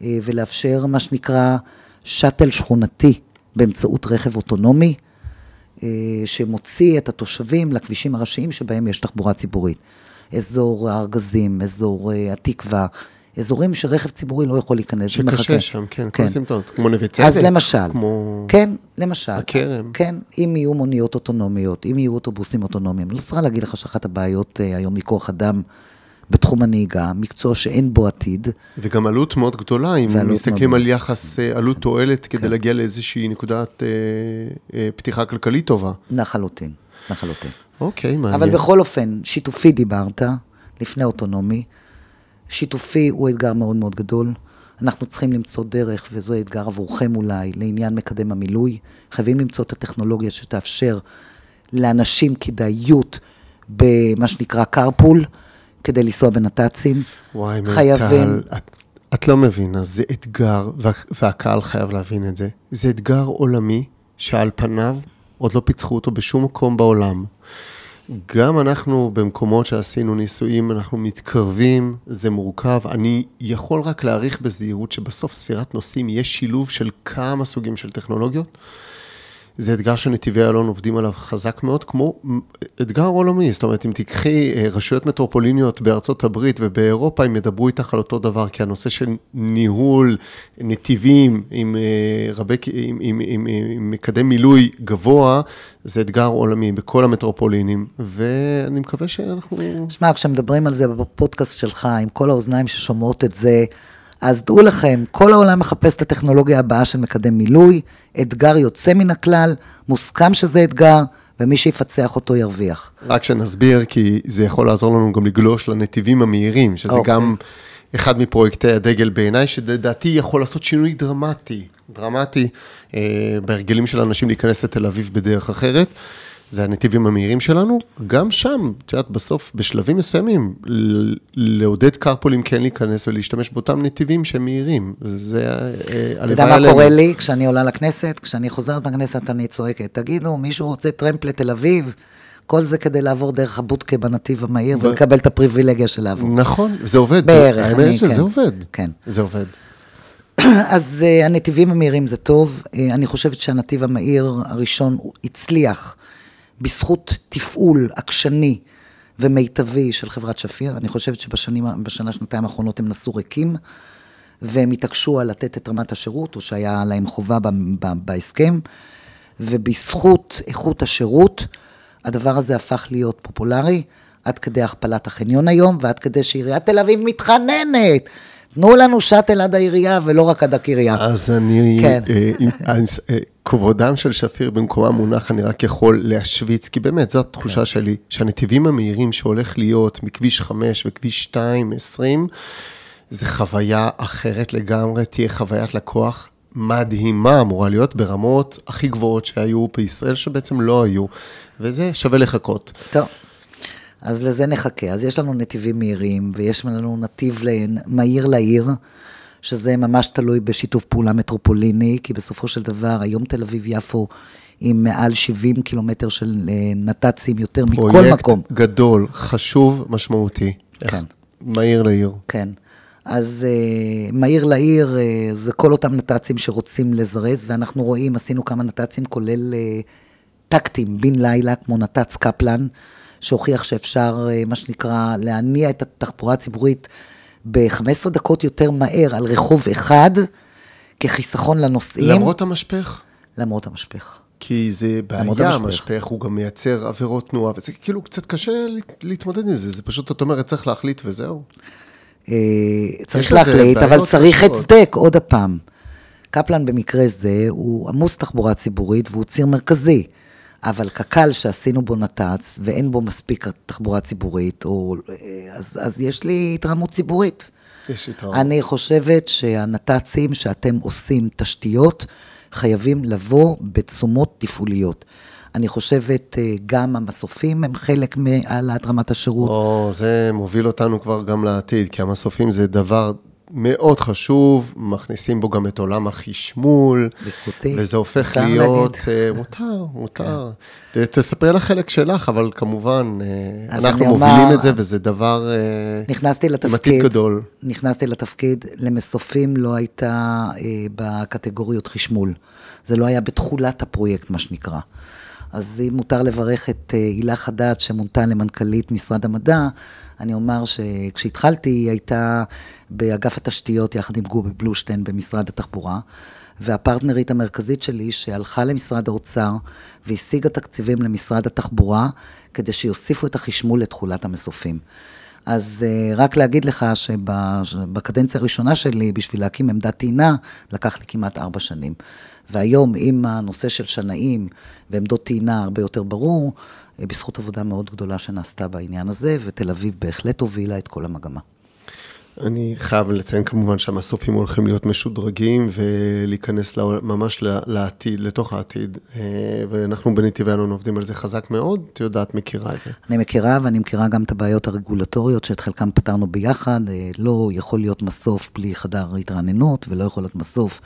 אה, ולאפשר מה שנקרא שאטל שכונתי באמצעות רכב אוטונומי, שמוציא את התושבים לכבישים הראשיים שבהם יש תחבורה ציבורית. אזור הארגזים, אזור התקווה, אזורים שרכב ציבורי לא יכול להיכנס. שקשה שם, כן, כל הסימפטומות, כמו נווה צדק. אז למשל, כמו... כן, למשל, הכרם. כן, אם יהיו מוניות אוטונומיות, אם יהיו אוטובוסים אוטונומיים, לא צריכה להגיד לך שאחת הבעיות אה, היום מכוח אדם בתחום הנהיגה, מקצוע שאין בו עתיד, וגם עלות מאוד גדולה, אם מסתכלים מאוד על יחס אה, עלות תועלת כדי להגיע לאיזושהי נקודת אה, אה, פתיחה כלכלית טובה. לחלוטין, לחלוטין. אוקיי, מעניין. אבל בכל אופן, שיתופי דיברת, לפני אוטונומי. שיתופי הוא אתגר מאוד מאוד גדול. אנחנו צריכים למצוא דרך, וזו אתגר עבורכם אולי, לעניין מקדם המילוי. חייבים למצוא את הטכנולוגיה שתאפשר לאנשים כדאיות במה שנקרא carpool, כדי לנסוע בנת"צים. וואי, חייבים- מיטל, את, את לא מבינה, זה אתגר, וה, והקהל חייב להבין את זה. זה אתגר עולמי שעל פניו עוד לא פיצחו אותו בשום מקום בעולם. גם אנחנו במקומות שעשינו ניסויים, אנחנו מתקרבים, זה מורכב. אני יכול רק להעריך בזהירות שבסוף ספירת נוסעים יש שילוב של כמה סוגים של טכנולוגיות. זה אתגר שנתיבי איילון עובדים עליו חזק מאוד, כמו אתגר עולמי. זאת אומרת, אם תיקחי אה, רשויות מטרופוליניות בארצות הברית ובאירופה, הם ידברו איתך על אותו דבר, כי הנושא של ניהול נתיבים עם, אה, רבי, עם, עם, עם, עם מקדם מילוי גבוה, זה אתגר עולמי בכל המטרופולינים, ואני מקווה שאנחנו... שמע, כשמדברים על זה בפודקאסט שלך, עם כל האוזניים ששומעות את זה, אז דעו לכם, כל העולם מחפש את הטכנולוגיה הבאה של מקדם מילוי, אתגר יוצא מן הכלל, מוסכם שזה אתגר, ומי שיפצח אותו ירוויח. רק שנסביר, כי זה יכול לעזור לנו גם לגלוש לנתיבים המהירים, שזה okay. אוקיי. גם אחד מפרויקטי הדגל בעיניי, שלדעתי יכול לעשות שינוי דרמטי, דרמטי, אה, בהרגלים של אנשים להיכנס לתל אביב בדרך אחרת. זה הנתיבים המהירים שלנו, גם שם, את יודעת, בסוף, בשלבים מסוימים, לעודד קרפולים כן להיכנס ולהשתמש באותם נתיבים שהם מהירים. זה אה, אתה יודע מה קורה לי כשאני עולה לכנסת? כשאני חוזרת מהכנסת אני צועקת, תגידו, מישהו רוצה טרמפ לתל אביב? כל זה כדי לעבור דרך הבודקה בנתיב המהיר ולקבל את הפריבילגיה של לעבור. נכון, זה עובד. בערך, האמת אני- שזה כן. עובד. כן. זה עובד. אז uh, הנתיבים המהירים זה טוב. Uh, אני חושבת שהנתיב המהיר הראשון הצליח בזכות תפעול עקשני ומיטבי של חברת שפיר. אני חושבת שבשנים, בשנה, שנתיים האחרונות הם נסעו ריקים, והם התעקשו על לתת את רמת השירות, או שהיה להם חובה ב, ב, בהסכם, ובזכות איכות השירות, הדבר הזה הפך להיות פופולרי, עד כדי הכפלת החניון היום, ועד כדי שעיריית תל אביב מתחננת. תנו לנו שאטל עד העירייה ולא רק עד הקריה. אז אני, כן. אה, אה, כבודם של שפיר במקומם מונח, אני רק יכול להשוויץ, כי באמת, זו התחושה שלי, שהנתיבים המהירים שהולך להיות מכביש 5 וכביש 2, 20, זה חוויה אחרת לגמרי, תהיה חוויית לקוח מדהימה, אמורה להיות ברמות הכי גבוהות שהיו בישראל, שבעצם לא היו, וזה שווה לחכות. טוב, אז לזה נחכה. אז יש לנו נתיבים מהירים, ויש לנו נתיב מהיר לעיר, שזה ממש תלוי בשיתוף פעולה מטרופוליני, כי בסופו של דבר, היום תל אביב-יפו, עם מעל 70 קילומטר של אה, נת"צים, יותר מכל פרויקט מקום. גדול, חשוב, משמעותי. כן. מהיר לעיר. כן. אז uh, מהיר לעיר uh, זה כל אותם נת"צים שרוצים לזרז, ואנחנו רואים, עשינו כמה נת"צים, כולל uh, טקטים בן לילה, כמו נת"צ קפלן, שהוכיח שאפשר, אה, מה שנקרא, להניע את התחבורה הציבורית ב-15 דקות יותר מהר על רחוב אחד, כחיסכון לנוסעים. למרות המשפך? למרות המשפך. כי זה בעיה, המשפך, הוא גם מייצר עבירות תנועה, וזה כאילו קצת קשה להתמודד עם זה, זה פשוט, את אומרת, צריך להחליט וזהו. אה, צריך להחליט, אבל צריך הצדק, עוד הפעם. קפלן במקרה זה הוא עמוס תחבורה ציבורית והוא ציר מרכזי. אבל קק"ל שעשינו בו נת"צ ואין בו מספיק תחבורה ציבורית, או, אז, אז יש לי התרעמות ציבורית. יש התרעמות. אני חושבת שהנת"צים שאתם עושים תשתיות, חייבים לבוא בתשומות תפעוליות. אני חושבת, אה, גם המסופים הם חלק מהעלאת רמת השירות. או, זה מוביל אותנו כבר גם לעתיד, כי המסופים זה דבר מאוד חשוב, מכניסים בו גם את עולם החשמול. בזכותי. וזה הופך להיות... להגיד. אה, מותר, מותר. כן. תספרי על החלק שלך, אבל כמובן, אה, אנחנו מובילים אומר, את זה, וזה דבר... נכנסתי לתפקיד. גדול. נכנסתי לתפקיד, למסופים לא הייתה בקטגוריות חשמול. זה לא היה בתכולת הפרויקט, מה שנקרא. אז אם מותר לברך את אה, הילה חדד, שמונתה למנכ"לית משרד המדע, אני אומר שכשהתחלתי, היא הייתה באגף התשתיות יחד עם גובי בלושטיין במשרד התחבורה, והפרטנרית המרכזית שלי, שהלכה למשרד האוצר והשיגה תקציבים למשרד התחבורה, כדי שיוסיפו את החשמול לתכולת המסופים. אז אה, רק להגיד לך שבקדנציה הראשונה שלי, בשביל להקים עמדת טעינה, לקח לי כמעט ארבע שנים. והיום, עם הנושא של שנאים ועמדות טעינה הרבה יותר ברור, אה, בזכות עבודה מאוד גדולה שנעשתה בעניין הזה, ותל אביב בהחלט הובילה את כל המגמה. אני חייב לציין כמובן שהמסופים הולכים להיות משודרגים ולהיכנס ממש לעתיד, לתוך העתיד. אה, ואנחנו בנתיבי אלון עובדים על זה חזק מאוד, את יודעת, מכירה את זה. אני מכירה ואני מכירה גם את הבעיות הרגולטוריות שאת חלקם פתרנו ביחד. אה, לא יכול להיות מסוף בלי חדר התרעננות ולא יכול להיות מסוף.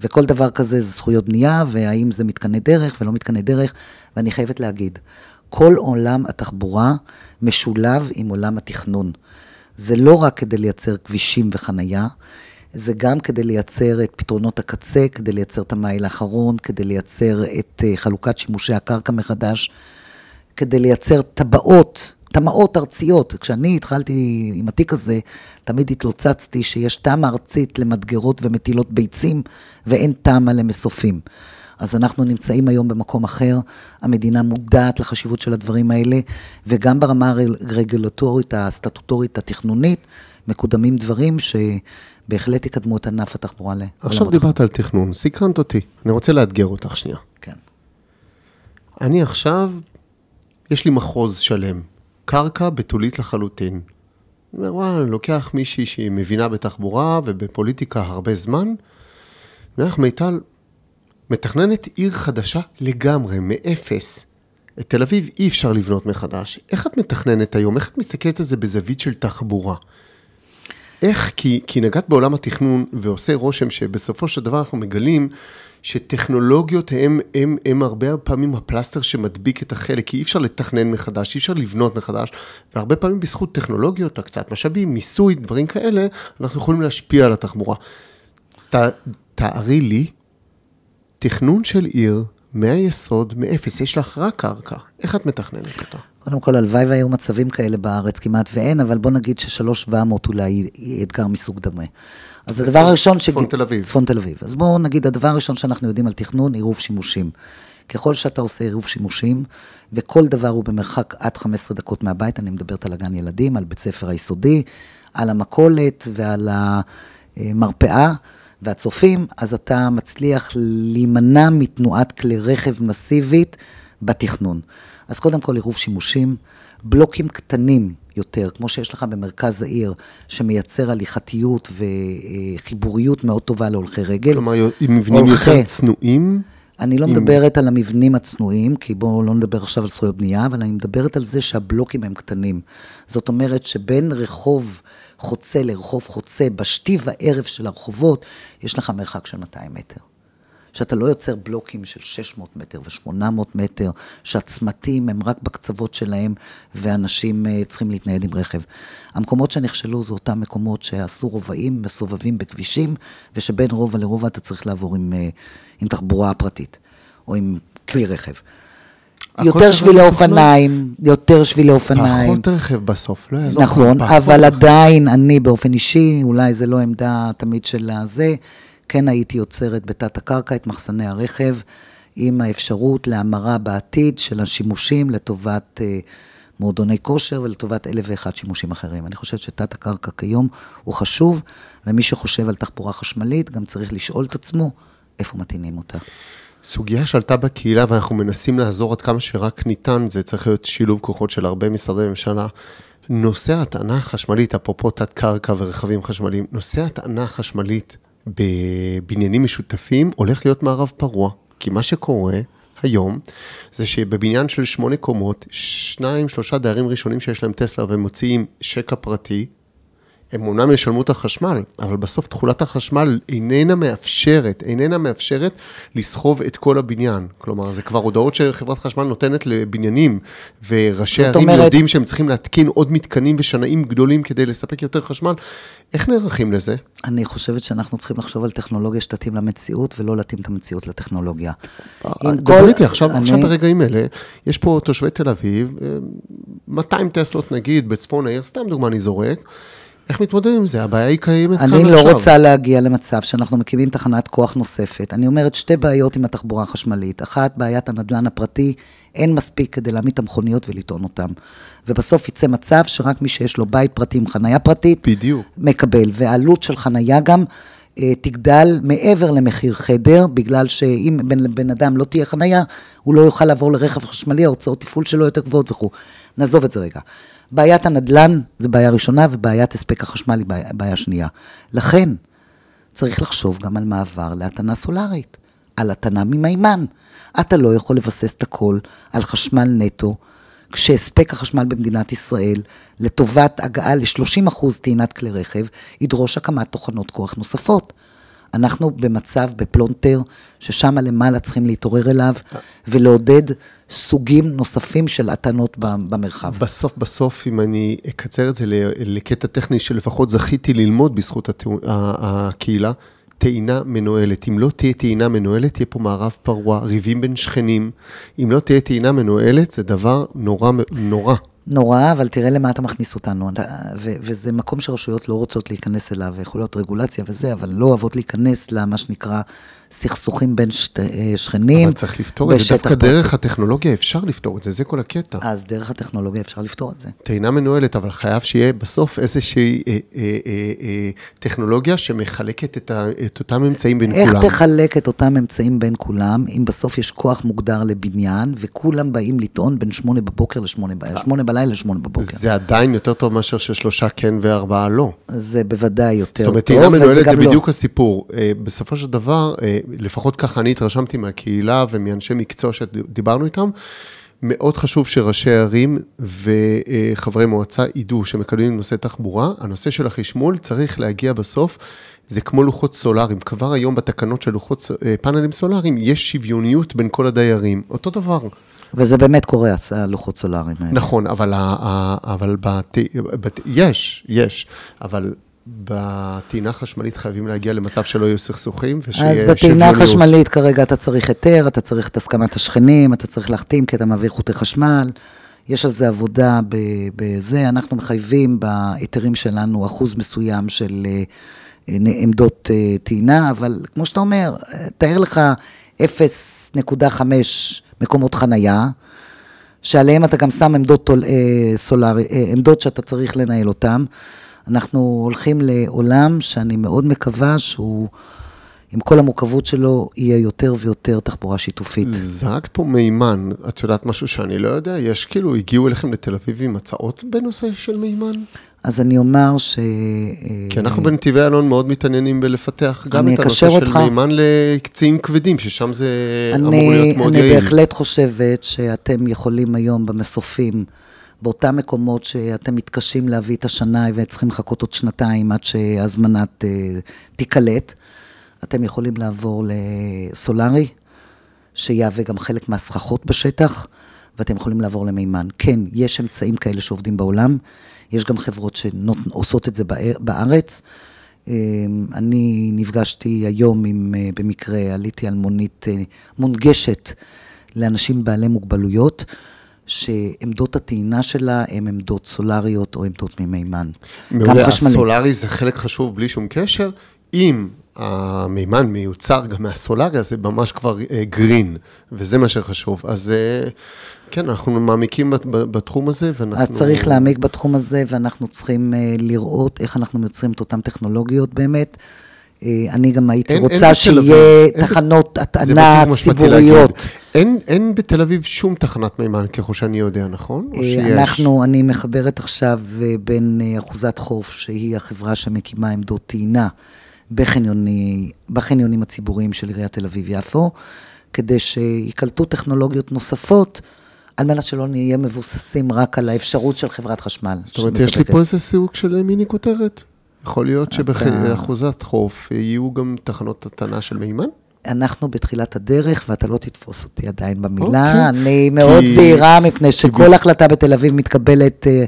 וכל דבר כזה זה זכויות בנייה, והאם זה מתקני דרך ולא מתקני דרך. ואני חייבת להגיד, כל עולם התחבורה משולב עם עולם התכנון. זה לא רק כדי לייצר כבישים וחנייה, זה גם כדי לייצר את פתרונות הקצה, כדי לייצר את המייל האחרון, כדי לייצר את אה, חלוקת שימושי הקרקע מחדש, כדי לייצר טבעות, טמעות ארציות. כשאני התחלתי עם התיק הזה, תמיד התלוצצתי שיש תמ"א ארצית למדגרות ומטילות ביצים, ואין תמ"א למסופים. אז אנחנו נמצאים היום במקום אחר, המדינה מודעת לחשיבות של הדברים האלה, וגם ברמה הרגולטורית, הסטטוטורית, התכנונית, מקודמים דברים שבהחלט יקדמו את ענף התחבורה לעולם עכשיו דיברת על תכנון, סקרנת אותי, אני רוצה לאתגר אותך שנייה. כן. אני עכשיו, יש לי מחוז שלם, קרקע בתולית לחלוטין. וואלה, אני לוקח מישהי שהיא מבינה בתחבורה ובפוליטיקה הרבה זמן, אני אומר מיטל, מתכננת עיר חדשה לגמרי, מאפס. את תל אביב אי אפשר לבנות מחדש. איך את מתכננת היום? איך את מסתכלת על זה בזווית של תחבורה? איך? כי, כי נגעת בעולם התכנון ועושה רושם שבסופו של דבר אנחנו מגלים שטכנולוגיות הם, הם, הם הרבה פעמים הפלסטר שמדביק את החלק, כי אי אפשר לתכנן מחדש, אי אפשר לבנות מחדש, והרבה פעמים בזכות טכנולוגיות, הקצת משאבים, מיסוי, דברים כאלה, אנחנו יכולים להשפיע על התחבורה. ת, תארי לי תכנון של עיר מהיסוד, מאפס, יש לך רק קרקע, איך את מתכננת אותה? קודם כל, הלוואי והיו מצבים כאלה בארץ, כמעט ואין, אבל בוא נגיד ששלוש שבע מאות אולי היא אתגר מסוג דמה. אז הדבר הראשון... ש... צפון תל אביב. צפון תל אביב. אז בואו נגיד, הדבר הראשון שאנחנו יודעים על תכנון, עירוב שימושים. ככל שאתה עושה עירוב שימושים, וכל דבר הוא במרחק עד 15 דקות מהבית, אני מדברת על הגן ילדים, על בית ספר היסודי, על המכולת ועל המרפאה, והצופים, אז אתה מצליח להימנע מתנועת כלי רכב מסיבית בתכנון. אז קודם כל עירוב שימושים, בלוקים קטנים יותר, כמו שיש לך במרכז העיר, שמייצר הליכתיות וחיבוריות מאוד טובה להולכי רגל. כלומר, עם מבנים הולכי... יותר צנועים? אני לא עם... מדברת על המבנים הצנועים, כי בואו לא נדבר עכשיו על זכויות בנייה, אבל אני מדברת על זה שהבלוקים הם קטנים. זאת אומרת שבין רחוב חוצה לרחוב חוצה, בשתי וערב של הרחובות, יש לך מרחק של 200 מטר. שאתה לא יוצר בלוקים של 600 מטר ו-800 מטר, שהצמתים הם רק בקצוות שלהם, ואנשים uh, צריכים להתנהל עם רכב. המקומות שנכשלו זה אותם מקומות שעשו רובעים מסובבים בכבישים, ושבין רובע לרובע אתה צריך לעבור עם, uh, עם תחבורה פרטית, או עם כלי רכב. יותר שבילי. אופניים, יותר שבילי אופניים. פחות רכב בסוף, לא יעזור. נכון, אבל. עדיין, אני באופן אישי, אולי זה לא עמדה תמיד של הזה, כן הייתי יוצרת בתת הקרקע את מחסני הרכב, עם האפשרות להמרה בעתיד של השימושים לטובת אה, מועדוני כושר ולטובת אלף ואחד שימושים אחרים. אני חושבת שתת הקרקע כיום הוא חשוב, ומי שחושב על תחבורה חשמלית גם צריך לשאול את עצמו איפה מטעינים אותה. סוגיה שעלתה בקהילה ואנחנו מנסים לעזור עד כמה שרק ניתן, זה צריך להיות שילוב כוחות של הרבה משרדי ממשלה. נושא הטענה החשמלית, אפרופו תת קרקע ורכבים חשמליים, נושא הטענה החשמלית בבניינים משותפים הולך להיות מערב פרוע. כי מה שקורה היום, זה שבבניין של שמונה קומות, שניים, שלושה דיירים ראשונים שיש להם טסלה והם מוציאים שקע פרטי, הם אומנם ישלמו את החשמל, אבל בסוף תכולת החשמל איננה מאפשרת, איננה מאפשרת לסחוב את כל הבניין. כלומר, זה כבר הודעות שחברת חשמל נותנת לבניינים, וראשי ערים אומרת- יודעים שהם צריכים להתקין עוד מתקנים ושנאים גדולים כדי לספק יותר חשמל. איך נערכים לזה? אני חושבת שאנחנו צריכים לחשוב על טכנולוגיה שתתאים למציאות, ולא להתאים את המציאות לטכנולוגיה. עם דברי איתי, עכשיו, אני- עכשיו ברגעים אלה, יש פה תושבי תל אביב, אה, 200 טסלות נגיד בצפון העיר, סתם דוגמה אני זורק, איך מתמודדים עם זה? הבעיה היא קיימת כאן אני עכשיו. לא רוצה להגיע למצב שאנחנו מקימים תחנת כוח נוספת. אני אומרת שתי בעיות עם התחבורה החשמלית. אחת, בעיית הנדלן הפרטי, אין מספיק כדי להעמיד את המכוניות ולטעון אותן. ובסוף יצא מצב שרק מי שיש לו בית פרטי עם חנייה פרטית, בדיוק. מקבל. והעלות של חנייה גם אה, תגדל מעבר למחיר חדר, בגלל שאם בן, בן אדם לא תהיה חנייה, הוא לא יוכל לעבור לרכב חשמלי, ההוצאות תפעול שלו יותר גבוהות וכו'. נעזוב את זה רגע. בעיית הנדל"ן זה בעיה ראשונה, ובעיית הספק החשמל היא בעיה, בעיה שנייה. לכן, צריך לחשוב גם על מעבר להטענה סולארית, על הטענה ממימן. אתה לא יכול לבסס את הכל על חשמל נטו, כשהספק החשמל במדינת ישראל, לטובת הגעה ל-30% טעינת כלי רכב, ידרוש הקמת תחנות כוח נוספות. אנחנו במצב, בפלונטר, ששם למעלה צריכים להתעורר אליו, ולעודד סוגים נוספים של הטענות ב- במרחב. בסוף, בסוף, אם אני אקצר את זה לקטע טכני שלפחות זכיתי ללמוד בזכות התאו- הקהילה, טעינה מנוהלת. אם לא תהיה טעינה מנוהלת, תהיה פה מערב פרוע, ריבים בין שכנים. אם לא תהיה טעינה מנוהלת, זה דבר נורא, נורא. נורא, אבל תראה למה אתה מכניס אותנו. אתה, ו, וזה מקום שרשויות לא רוצות להיכנס אליו, יכול להיות רגולציה וזה, אבל לא אוהבות להיכנס למה שנקרא סכסוכים בין שת, אה, שכנים. אבל צריך לפתור את זה, דווקא פרטי. דרך הטכנולוגיה אפשר לפתור את זה, זה כל הקטע. אז דרך הטכנולוגיה אפשר לפתור את זה. טעינה מנוהלת, אבל חייב שיהיה בסוף איזושהי אה, אה, אה, אה, טכנולוגיה שמחלקת את, ה, את אותם אמצעים בין איך כולם. תחלק את אותם אמצעים בין כולם, אם בסוף יש כוח מוגדר לבניין, וכולם באים לטעון בין שמונה בבוקר לשמונה ב- שמונה בלילה לשמונה בבוקר. זה עדיין יותר טוב מאשר ששלושה כן וארבעה לא. זה בוודאי יותר זאת אומרת, טוב, טעינה מנוהלת זה לא. בדיוק הסיפור. אה, בסופו של דבר, אה, לפחות ככה אני התרשמתי מהקהילה ומאנשי מקצוע שדיברנו איתם, מאוד חשוב שראשי ערים וחברי מועצה ידעו שמקדמים נושא תחבורה. הנושא של החשמול צריך להגיע בסוף, זה כמו לוחות סולאריים. כבר היום בתקנות של לוחות אה, פאנלים סולאריים, יש שוויוניות בין כל הדיירים. אותו דבר. וזה באמת קורה, הלוחות סולאריים האלה. נכון, אבל, ה, ה, אבל בת, בת, יש, יש, אבל בטעינה חשמלית חייבים להגיע למצב שלא יהיו סכסוכים ושיהיה אז שוויוניות. בטעינה חשמלית כרגע אתה צריך היתר, אתה צריך את הסכמת השכנים, אתה צריך להחתים כי אתה מעביר חוטי חשמל. יש על זה עבודה בזה, אנחנו מחייבים בהיתרים שלנו אחוז מסוים של אה, אה, עמדות אה, טעינה, אבל כמו שאתה אומר, תאר לך 0.5 מקומות חנייה, שעליהם אתה גם שם עמדות אה, עמדות שאתה צריך לנהל אותן. אנחנו הולכים לעולם שאני מאוד מקווה שהוא, עם כל המורכבות שלו, יהיה יותר ויותר תחבורה שיתופית. זרקת פה מימן, את יודעת משהו שאני לא יודע? יש כאילו, הגיעו אליכם לתל אביב עם הצעות בנושא של מימן? אז אני אומר ש... כי אנחנו בנתיבי אלון מאוד מתעניינים בלפתח גם אני את הנושא של אותך. מימן לקציעים כבדים, ששם זה אמור אני, להיות מאוד אני יעיל. בהחלט חושבת שאתם יכולים היום במסופים, באותם מקומות שאתם מתקשים להביא את השנאי וצריכים לחכות עוד שנתיים עד שהזמנת אה, תיקלט, אתם יכולים לעבור לסולארי, שיהווה גם חלק מהסככות בשטח, ואתם יכולים לעבור למימן. כן, יש אמצעים כאלה שעובדים בעולם, יש גם חברות שעושות את זה באר- בארץ. אה, אני נפגשתי היום עם, אה, במקרה, עליתי על מונית אה, מונגשת לאנשים בעלי מוגבלויות, שעמדות הטעינה שלה הן עמדות סולריות או עמדות ממימן. מעולה, הסולארי זה חלק חשוב בלי שום קשר. אם המימן מיוצר גם מהסולארי, אז זה ממש כבר גרין, וזה מה שחשוב. אז כן, אנחנו מעמיקים בתחום הזה, ואנחנו... אז צריך להעמיק בתחום הזה, ואנחנו צריכים לראות איך אנחנו מייצרים את אותן טכנולוגיות באמת. אני גם הייתי אין, רוצה אין שיהיה תחנות הטענה ציבוריות. אין, אין בתל אביב שום תחנת מימן, ככל שאני יודע, נכון? אנחנו, אני מחברת עכשיו בין אחוזת חוף, שהיא החברה שמקימה עמדות טעינה. בחניוני, בחניונים הציבוריים של עיריית תל אביב-יפו, כדי שיקלטו טכנולוגיות נוספות, על מנת שלא נהיה מבוססים רק על האפשרות של חברת חשמל. זאת אומרת, יש לי פה איזה סיוג של מיני כותרת. יכול להיות שבאחוזת חוף יהיו גם תחנות הטענה של מימן? אנחנו בתחילת הדרך, ואתה לא תתפוס אותי עדיין במילה. Okay. אוקיי. אני מאוד כי... זהירה, מפני שכל כי... החלטה בתל אביב מתקבלת אה,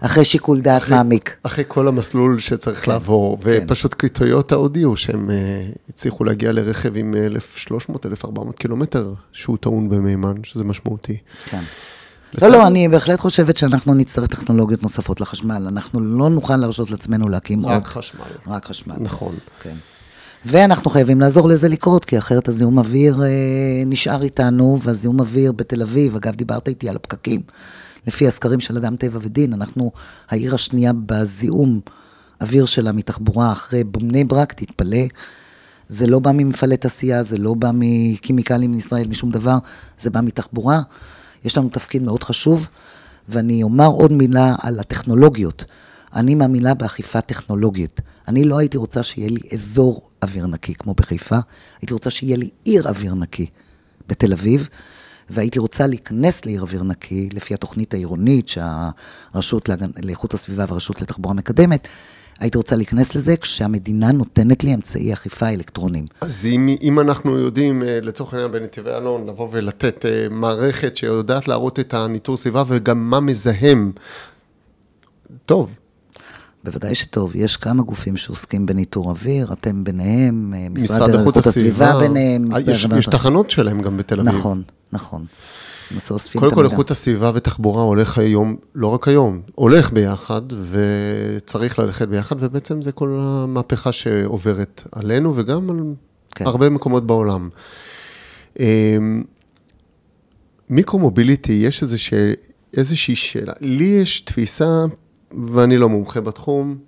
אחרי שיקול דעת אחרי, מעמיק. אחרי כל המסלול שצריך כן, לעבור, כן. ופשוט כי טויוטה הודיעו שהם uh, הצליחו להגיע לרכב עם 1,300-1,400 קילומטר, שהוא טעון במימן, שזה משמעותי. כן. בסדר? לא, לא, אני בהחלט חושבת שאנחנו נצטרך טכנולוגיות נוספות לחשמל. אנחנו לא נוכל להרשות לעצמנו להקים רק עוד... רק חשמל. רק חשמל. נכון. כן. ואנחנו חייבים לעזור לזה לקרות, כי אחרת הזיהום אוויר אה, נשאר איתנו, והזיהום אוויר בתל אביב, אגב, דיברת איתי על הפקקים. לפי הסקרים של אדם טבע ודין, אנחנו העיר השנייה בזיהום אוויר שלה מתחבורה אחרי בני ברק, תתפלא. זה לא בא ממפעלי תעשייה, זה לא בא מכימיקלים מישראל, משום דבר, זה בא מתחבורה. יש לנו תפקיד מאוד חשוב, ואני אומר עוד מילה על הטכנולוגיות. אני מאמינה באכיפה טכנולוגית. אני לא הייתי רוצה שיהיה לי אזור אוויר נקי כמו בחיפה, הייתי רוצה שיהיה לי עיר אוויר נקי בתל אביב, והייתי רוצה להיכנס לעיר אוויר נקי, לפי התוכנית העירונית שהרשות לאיכות הסביבה והרשות לתחבורה מקדמת, הייתי רוצה להיכנס לזה כשהמדינה נותנת לי אמצעי אכיפה אלקטרוניים. אז אם, אם אנחנו יודעים, אה, לצורך העניין בנתיבי אלון, לבוא ולתת אה, מערכת שיודעת להראות את הניטור סביבה וגם מה מזהם, טוב. בוודאי שטוב, יש כמה גופים שעוסקים בניטור אוויר, אתם ביניהם, אה, משרד איכות הסביבה ביניהם. יש, יש תחנות שלהם גם בתל אביב. נכון, נכון. למעשה אוספים. קודם כל, איכות הסביבה ותחבורה הולך היום, לא רק היום, הולך ביחד, וצריך ללכת ביחד, ובעצם זה כל המהפכה שעוברת עלינו, וגם על כן. הרבה מקומות בעולם. אמ, מיקרו-מוביליטי, יש איזושהי, איזושהי שאלה. לי יש תפיסה, ואני לא מומחה בתחום,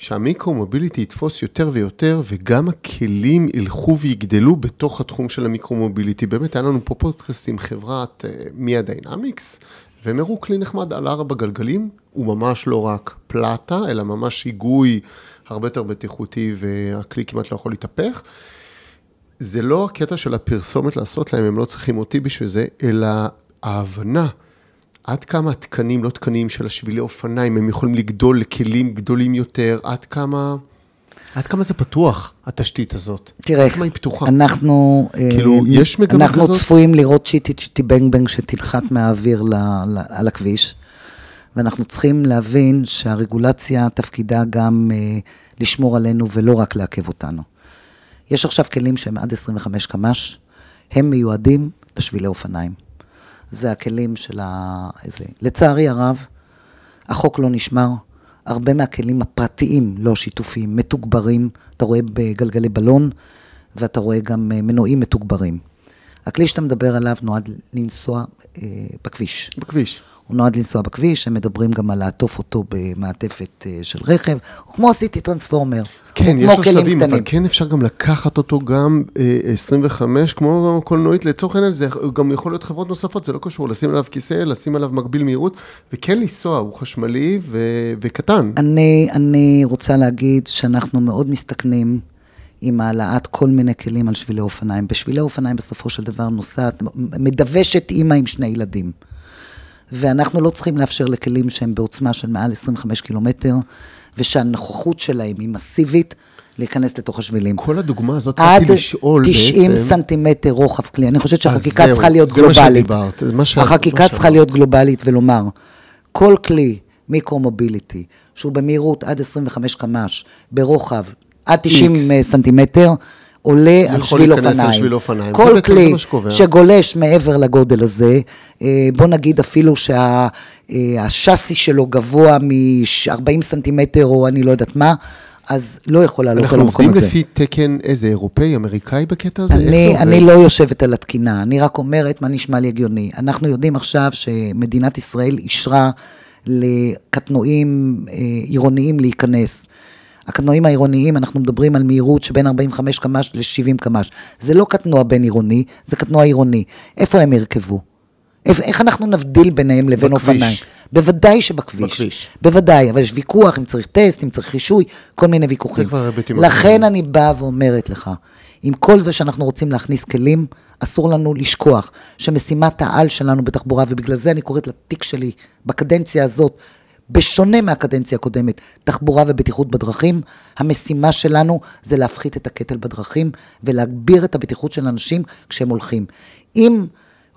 שהמיקרו-מוביליטי יתפוס יותר ויותר, וגם הכלים ילכו ויגדלו בתוך התחום של המיקרו-מוביליטי. באמת, היה לנו פה פודקאסט עם חברת מיה Dynamics, והם הראו כלי נחמד על ארבע גלגלים, הוא ממש לא רק פלטה, אלא ממש היגוי הרבה יותר בטיחותי, והכלי כמעט לא יכול להתהפך. זה לא הקטע של הפרסומת לעשות להם, הם לא צריכים אותי בשביל זה, אלא ההבנה. עד כמה התקנים, לא תקנים של השבילי אופניים, הם יכולים לגדול לכלים גדולים יותר, עד כמה... עד כמה זה פתוח, התשתית הזאת? תראה, עד כמה היא פתוחה? אנחנו... כאילו, אה, יש מגמה אנחנו כזאת? אנחנו צפויים לראות Chitty Chitty Bang Bang שתלחת מהאוויר ל, ל, על הכביש, ואנחנו צריכים להבין שהרגולציה תפקידה גם אה, לשמור עלינו ולא רק לעכב אותנו. יש עכשיו כלים שהם עד 25 קמ"ש, הם מיועדים לשבילי אופניים. זה הכלים של ה... איזה... לצערי הרב, החוק לא נשמר. הרבה מהכלים הפרטיים, לא שיתופיים, מתוגברים. אתה רואה בגלגלי בלון, ואתה רואה גם אה, מנועים מתוגברים. הכלי שאתה מדבר עליו נועד לנסוע אה, בכביש. בכביש. הוא נועד לנסוע בכביש, הם מדברים גם על לעטוף אותו במעטפת אה, של רכב, הוא כמו סיטי טרנספורמר. כן, יש לו שלבים, קטנים. אבל כן אפשר גם לקחת אותו גם אה, 25, כמו קולנועית, לצורך העניין, זה גם יכול להיות חברות נוספות, זה לא קשור, לשים עליו כיסא, לשים עליו מגביל מהירות, וכן לנסוע, הוא חשמלי ו- וקטן. אני, אני רוצה להגיד שאנחנו מאוד מסתכנים. עם העלאת כל מיני כלים על שבילי אופניים. בשבילי אופניים בסופו של דבר נוסעת, מדוושת אימא עם שני ילדים. ואנחנו לא צריכים לאפשר לכלים שהם בעוצמה של מעל 25 קילומטר, ושהנוכחות שלהם היא מסיבית, להיכנס לתוך השבילים. כל הדוגמה הזאת, באתי לשאול בעצם... עד 90 סנטימטר רוחב כלי. אני חושבת שהחקיקה צריכה להיות זה גלובלית. זה מה שדיברת, זה מה ש... החקיקה צריכה להיות גלובלית ולומר, כל כלי מיקרו-מוביליטי, שהוא במהירות עד 25 קמ"ש, ברוחב עד 90 X. סנטימטר, עולה על שביל אופניים. שביל אופניים. כל כלי. שגולש מעבר לגודל הזה, אה, בוא נגיד אפילו שהשאסי שלו גבוה מ-40 סנטימטר או אני לא יודעת מה, אז לא יכול לעלות על אנחנו המקום עובדים הזה. לפי תקן איזה, אירופאי, אמריקאי בקטע הזה? אני? אני לא יושבת על התקינה, אני רק אומרת מה נשמע לי הגיוני. אנחנו יודעים עכשיו שמדינת ישראל אישרה לקטנועים אה, עירוניים להיכנס. הקטנועים העירוניים, אנחנו מדברים על מהירות שבין 45 קמ"ש ל-70 קמ"ש. זה לא קטנוע בין עירוני, זה קטנוע עירוני. איפה הם ירכבו? איך אנחנו נבדיל ביניהם לבין בכביש. אופניים? בוודאי שבכביש. בכביש. בוודאי, אבל יש ויכוח אם צריך טסט, אם צריך רישוי, כל מיני ויכוחים. זה כבר היבטים לכן. אני באה ואומרת לך, עם כל זה שאנחנו רוצים להכניס כלים, אסור לנו לשכוח שמשימת העל שלנו בתחבורה, ובגלל זה אני קוראת לתיק שלי בקדנציה הזאת, בשונה מהקדנציה הקודמת, תחבורה ובטיחות בדרכים, המשימה שלנו זה להפחית את הקטל בדרכים ולהגביר את הבטיחות של אנשים כשהם הולכים. אם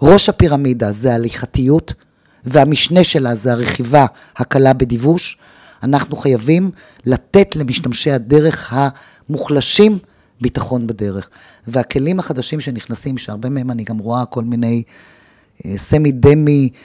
ראש הפירמידה זה הליכתיות, והמשנה שלה זה הרכיבה הקלה בדיווש, אנחנו חייבים לתת למשתמשי הדרך המוחלשים ביטחון בדרך. והכלים החדשים שנכנסים, שהרבה מהם אני גם רואה כל מיני סמי דמי, אה,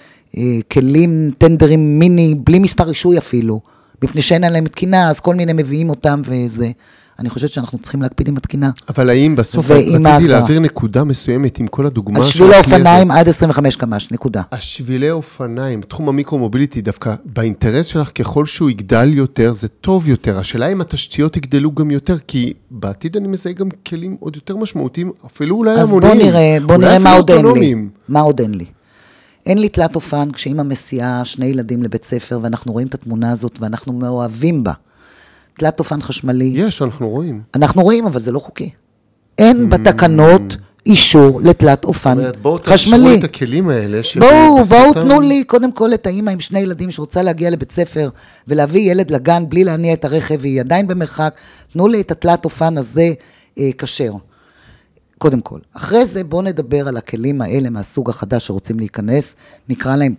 כלים, טנדרים מיני, בלי מספר רישוי אפילו, מפני שאין עליהם תקינה, אז כל מיני מביאים אותם וזה. אני חושבת שאנחנו צריכים להקפיד עם התקינה. אבל האם בסוף, רציתי. להעביר נקודה מסוימת עם כל הדוגמה על של הכלי הזה. האופניים עד 25 קמ"ש, נקודה. השבילי אופניים, תחום המיקרו-מוביליטי, דווקא באינטרס שלך, ככל שהוא יגדל יותר, זה טוב יותר. השאלה אם התשתיות יגדלו גם יותר, כי בעתיד אני מזהה גם כלים עוד יותר משמעותיים, אפילו אולי אז המוניים. בוא נראה, בוא נראה מה עוד אין לי. מה עוד אין לי? אין לי תלת אופן כשאימא מסיעה שני ילדים לבית ספר, ואנחנו רואים את התמונה הזאת ואנחנו מאוהבים בה. תלת אופן חשמלי, יש, אנחנו רואים. אנחנו רואים, אבל זה לא חוקי. אין בתקנות אישור לתלת אופן זאת אומרת, בואו תאשרו חשמלי. את הכלים האלה. בואו, בואו תנו לי קודם כל את האימא עם שני ילדים שרוצה להגיע לבית ספר ולהביא ילד לגן בלי להניע את הרכב והיא עדיין במרחק, תנו לי את התלת אופן הזה אה, כשר. קודם כל. אחרי זה בואו נדבר על הכלים האלה מהסוג החדש שרוצים להיכנס, נקרא להם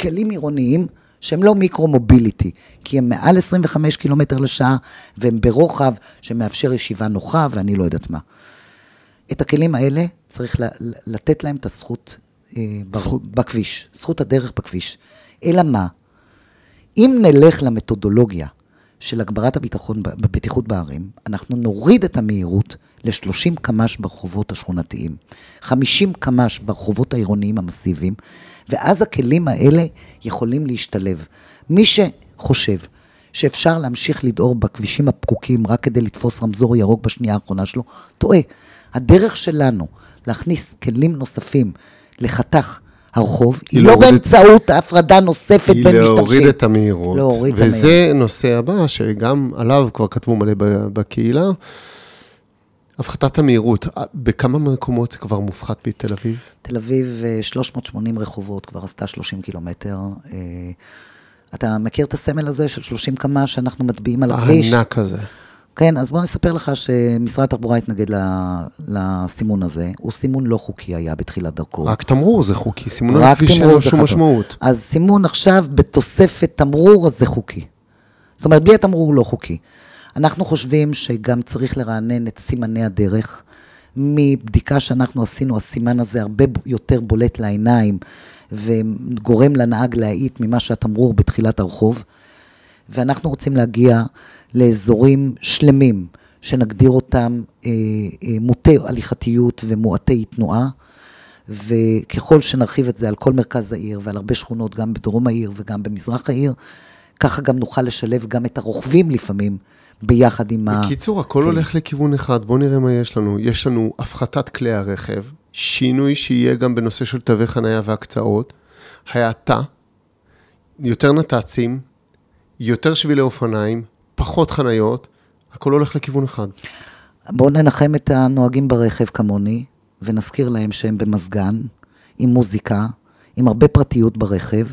כלים עירוניים שהם לא מיקרו-מוביליטי, כי הם מעל 25 קילומטר לשעה והם ברוחב שמאפשר ישיבה נוחה ואני לא יודעת מה. את הכלים האלה צריך לתת להם את הזכות אה, זכות. בכביש, זכות הדרך בכביש. אלא מה? אם נלך למתודולוגיה של הגברת הביטחון, בבטיחות בערים, אנחנו נוריד את המהירות ל-30 קמ"ש ברחובות השכונתיים, 50 קמ"ש ברחובות העירוניים המסיביים, ואז הכלים האלה יכולים להשתלב. מי שחושב שאפשר להמשיך לדהור בכבישים הפקוקים רק כדי לתפוס רמזור ירוק בשנייה האחרונה שלו, טועה. הדרך שלנו להכניס כלים נוספים לחתך הרחוב, היא לא להוריד באמצעות הפרדה נוספת היא בין משתמשים. להוריד את המהירות. להוריד את המהירות. וזה נושא הבא, שגם עליו כבר כתבו מלא בקהילה. הפחתת המהירות, בכמה מקומות זה כבר מופחת בתל אביב? תל אביב, אה, 380 רחובות, כבר עשתה 30 קילומטר. אה, אתה מכיר את הסמל הזה של 30 קמ"ש שאנחנו מטביעים על הכביש? הענק הזה. כן, אז בוא נספר לך שמשרד התחבורה התנגד לסימון הזה. הוא סימון לא חוקי היה בתחילת דרכו. רק תמרור זה חוקי, סימון רק הכביש אין לו שום. משמעות. אז סימון עכשיו בתוספת תמרור, אז זה חוקי. זאת אומרת, בלי התמרור הוא לא חוקי. אנחנו חושבים שגם צריך לרענן את סימני הדרך. מבדיקה שאנחנו עשינו, הסימן הזה הרבה יותר בולט לעיניים וגורם לנהג להאיט ממה שהתמרור בתחילת הרחוב. ואנחנו רוצים להגיע לאזורים שלמים, שנגדיר אותם אה, אה, מוטי הליכתיות ומועטי תנועה, וככל שנרחיב את זה על כל מרכז העיר ועל הרבה שכונות, גם בדרום העיר וגם במזרח העיר, ככה גם נוכל לשלב גם את הרוכבים לפעמים ביחד עם ה... בקיצור, הכל כן. הולך לכיוון אחד, בואו נראה מה יש לנו. יש לנו הפחתת כלי הרכב, שינוי שיהיה גם בנושא של תווי חנייה והקצאות, האטה, יותר נת"צים, יותר שבילי אופניים, פחות חניות, הכל הולך לכיוון אחד. בואו ננחם את הנוהגים ברכב כמוני, ונזכיר להם שהם במזגן, עם מוזיקה, עם הרבה פרטיות ברכב,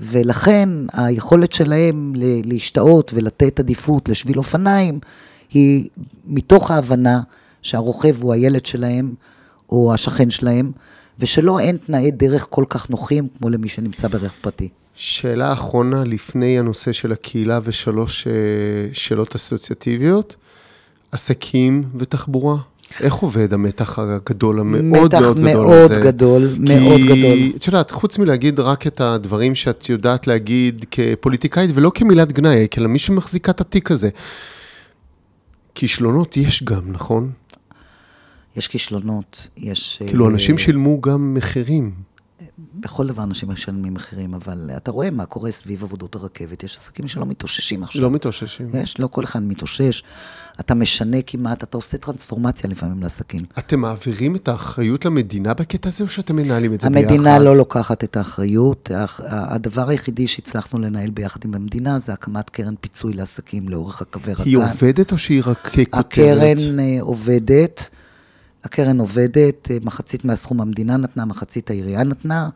ולכן היכולת שלהם להשתאות ולתת עדיפות לשביל אופניים, היא מתוך ההבנה שהרוכב הוא הילד שלהם, או השכן שלהם, ושלא אין תנאי דרך כל כך נוחים כמו למי שנמצא ברכב פרטי. שאלה אחרונה לפני הנושא של הקהילה ושלוש אה, שאלות אסוציאטיביות, עסקים ותחבורה. איך עובד המתח הגדול, המאוד מתח מאוד גדול מאוד הזה? גדול, כי, מאוד גדול. את יודעת, חוץ מלהגיד רק את הדברים שאת יודעת להגיד כפוליטיקאית, ולא כמילת גנאי, כי למי שמחזיקה את התיק הזה. כישלונות יש גם, נכון? יש כישלונות, יש... כאילו, אה, אנשים שילמו גם מחירים. בכל דבר אנשים משלמים מחירים, אבל אתה רואה מה קורה סביב עבודות הרכבת. יש עסקים שלא מתאוששים עכשיו. לא מתאוששים. יש, לא כל אחד מתאושש. אתה משנה כמעט, אתה עושה טרנספורמציה לפעמים לעסקים. אתם מעבירים את האחריות למדינה בקטע הזה, או שאתם מנהלים את זה ביחד? המדינה לא לוקחת את האחריות. האח- הדבר היחידי שהצלחנו לנהל ביחד עם המדינה זה הקמת קרן פיצוי לעסקים לאורך הקווי רק"ן. היא עובדת או שהיא רק כותרת? הקרן אה, עובדת, הקרן עובדת, אה, מחצית מהסכום המדינה נתנה, מחצית העירייה נתנה.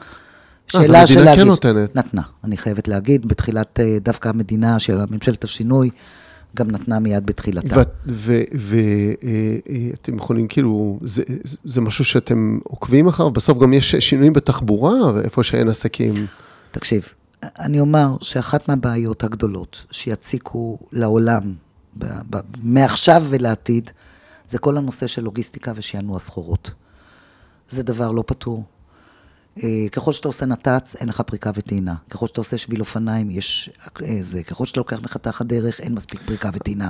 אז שאלה המדינה של כן להגיד- נותנת. נתנה, אני חייבת להגיד, בתחילת, אה, דווקא המדינה של ממשלת השינוי, גם נתנה מיד בתחילתה. ואתם יכולים, כאילו, זה, זה משהו שאתם עוקבים אחריו? בסוף גם יש שינויים בתחבורה, איפה שאין עסקים. תקשיב, אני אומר שאחת מהבעיות הגדולות שיציקו לעולם, מעכשיו ולעתיד, זה כל הנושא של לוגיסטיקה ושענוע סחורות. זה דבר לא פתור. אה, ככל שאתה עושה נת"צ, אין לך פריקה וטעינה. ככל שאתה עושה שביל אופניים, יש אה, זה. ככל שאתה לוקח מחתך הדרך, אין מספיק פריקה וטעינה.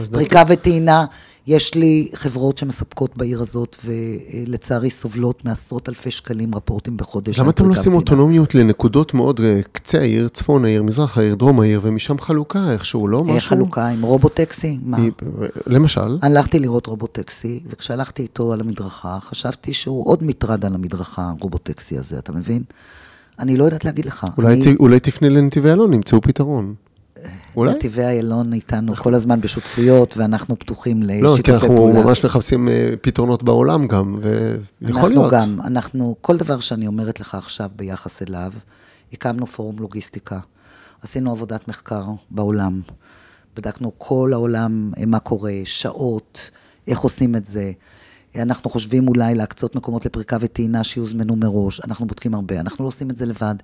אז פריקה וטעינה, יש לי חברות שמספקות בעיר הזאת, ולצערי סובלות מעשרות אלפי שקלים רפורטים בחודש. למה אתם לא עושים. אוטונומיות לנקודות מאוד, אה, קצה העיר, צפון העיר, מזרח העיר, דרום העיר, ומשם חלוקה איכשהו, לא משהו? אה, חלוקה עם רובוטקסי? מה? למשל, הלכתי לראות רובוטקסי, וכשהלכתי איתו על המדרכה, חשבתי שהוא עוד מטרד על המדרכה, הרובוטקסי הזה, אתה מבין? אני לא יודעת להגיד לך. אולי אני- ת- אולי תפני לנתיבי אלון, ימצאו פתרון. אולי? נתיבי איילון איתנו כל הזמן בשותפויות, ואנחנו פתוחים לא, כי לשיתופי אנחנו פעולה. ממש מחפשים אה, פתרונות בעולם גם, ויכול להיות. אנחנו גם, אנחנו, כל דבר שאני אומרת לך עכשיו ביחס אליו, הקמנו פורום לוגיסטיקה, עשינו עבודת מחקר בעולם, בדקנו כל העולם, אה, מה קורה, שעות, איך עושים את זה. אנחנו חושבים אולי להקצות מקומות לפריקה וטעינה שיוזמנו מראש, אנחנו בודקים הרבה, אנחנו לא עושים את זה לבד.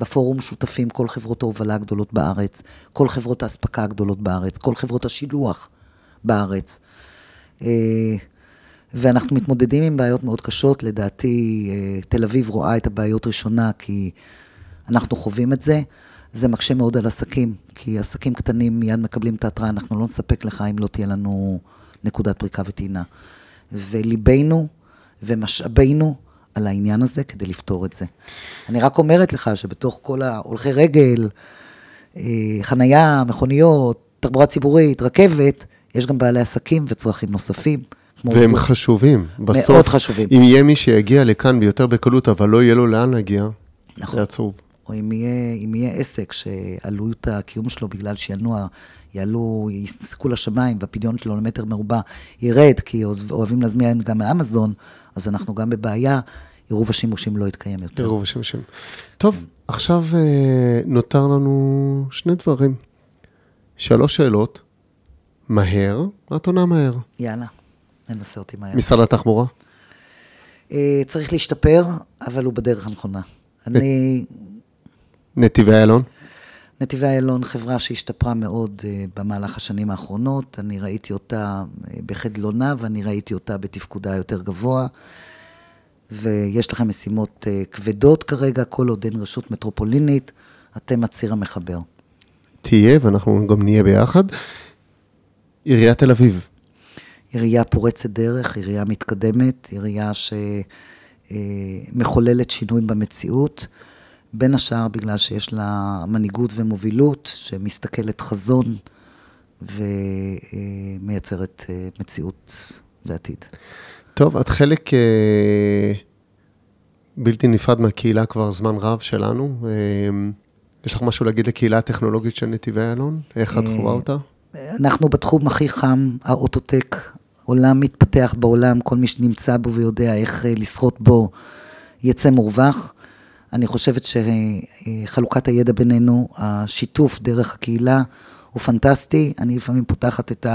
בפורום שותפים כל חברות ההובלה הגדולות בארץ, כל חברות האספקה הגדולות בארץ, כל חברות השילוח בארץ. אה, ואנחנו מתמודדים עם בעיות מאוד קשות. לדעתי, אה, תל אביב רואה את הבעיות ראשונה, כי אנחנו חווים את זה. זה מקשה מאוד על עסקים, כי עסקים קטנים מיד מקבלים את ההתראה, אנחנו לא נספק לך אם לא תהיה לנו נקודת פריקה וטעינה. וליבנו ומשאבינו על העניין הזה כדי לפתור את זה. אני רק אומרת לך שבתוך כל ההולכי רגל, אה, חנייה, מכוניות, תחבורה ציבורית, רכבת, יש גם בעלי עסקים וצרכים נוספים. והם זו- חשובים. בסוף, מאוד חשובים. אם יהיה מי שיגיע לכאן ביותר בקלות, אבל לא יהיה לו לאן להגיע, נכון. זה עצוב. או אם יהיה, אם יהיה עסק שעלות הקיום שלו בגלל שינוע, יעלו, יסתכלו לשמיים והפדיון שלו למטר מרובע ירד, כי אוהב- אוהבים להזמין גם מאמזון, אז אנחנו גם בבעיה, עירוב השימושים לא יתקיים יותר. עירוב השמשים. טוב, עכשיו אה, נותר לנו שני דברים. שלוש שאלות, מהר, את עונה מהר. יאללה, ננסה אותי מהר. משרד התחבורה? אה, צריך להשתפר, אבל הוא בדרך הנכונה. אני, נתיבי איילון? נתיבי איילון, חברה שהשתפרה מאוד אה, במהלך השנים האחרונות. אני ראיתי אותה אה, בחדלונה ואני ראיתי אותה בתפקודה יותר גבוה. ויש לכם משימות אה, כבדות כרגע, כל עוד אין רשות מטרופולינית, אתם הציר המחבר. תהיה, ואנחנו גם נהיה ביחד. עיריית תל אביב, עירייה פורצת דרך, עירייה מתקדמת, עירייה שמחוללת שינויים במציאות, בין השאר בגלל שיש לה מנהיגות ומובילות שמסתכלת חזון ומייצרת אה, מציאות ועתיד. טוב, את חלק אה, בלתי נפרד מהקהילה כבר זמן רב שלנו. אה, יש לך משהו להגיד לקהילה הטכנולוגית של נתיבי איילון? איך את חווה אותה? אנחנו בתחום הכי חם, האוטוטק, עולם מתפתח בעולם, כל מי שנמצא בו ויודע איך לשחות בו יצא מורווח. אני חושבת שחלוקת הידע בינינו, השיתוף דרך הקהילה הוא פנטסטי. אני לפעמים פותחת את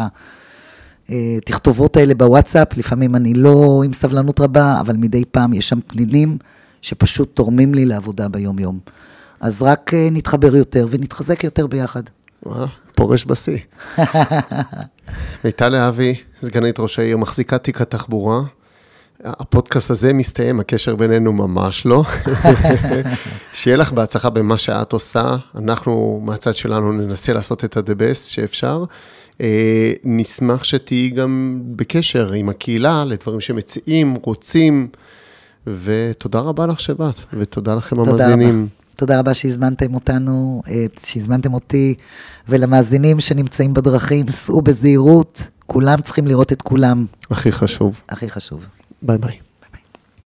התכתובות האלה בוואטסאפ, לפעמים אני לא עם סבלנות רבה, אבל מדי פעם יש שם פנינים שפשוט תורמים לי לעבודה ביום-יום. אז רק אה, נתחבר יותר ונתחזק יותר ביחד. פורש בשיא. מיטל להבי, סגנית ראש העיר, מחזיקה תיק התחבורה. הפודקאסט הזה מסתיים, הקשר בינינו ממש לא. שיהיה לך בהצלחה במה שאת עושה. אנחנו, מהצד שלנו, ננסה לעשות את ה-the best שאפשר. אה, נשמח שתהיי גם בקשר עם הקהילה לדברים שמציעים, רוצים, ותודה רבה לך שבאת, ותודה לכם תודה המאזינים. רבה. תודה רבה שהזמנתם אותנו, אה, שהזמנתם אותי, ולמאזינים שנמצאים בדרכים, סעו בזהירות, כולם צריכים לראות את כולם, הכי חשוב. הכי חשוב. Bye bye.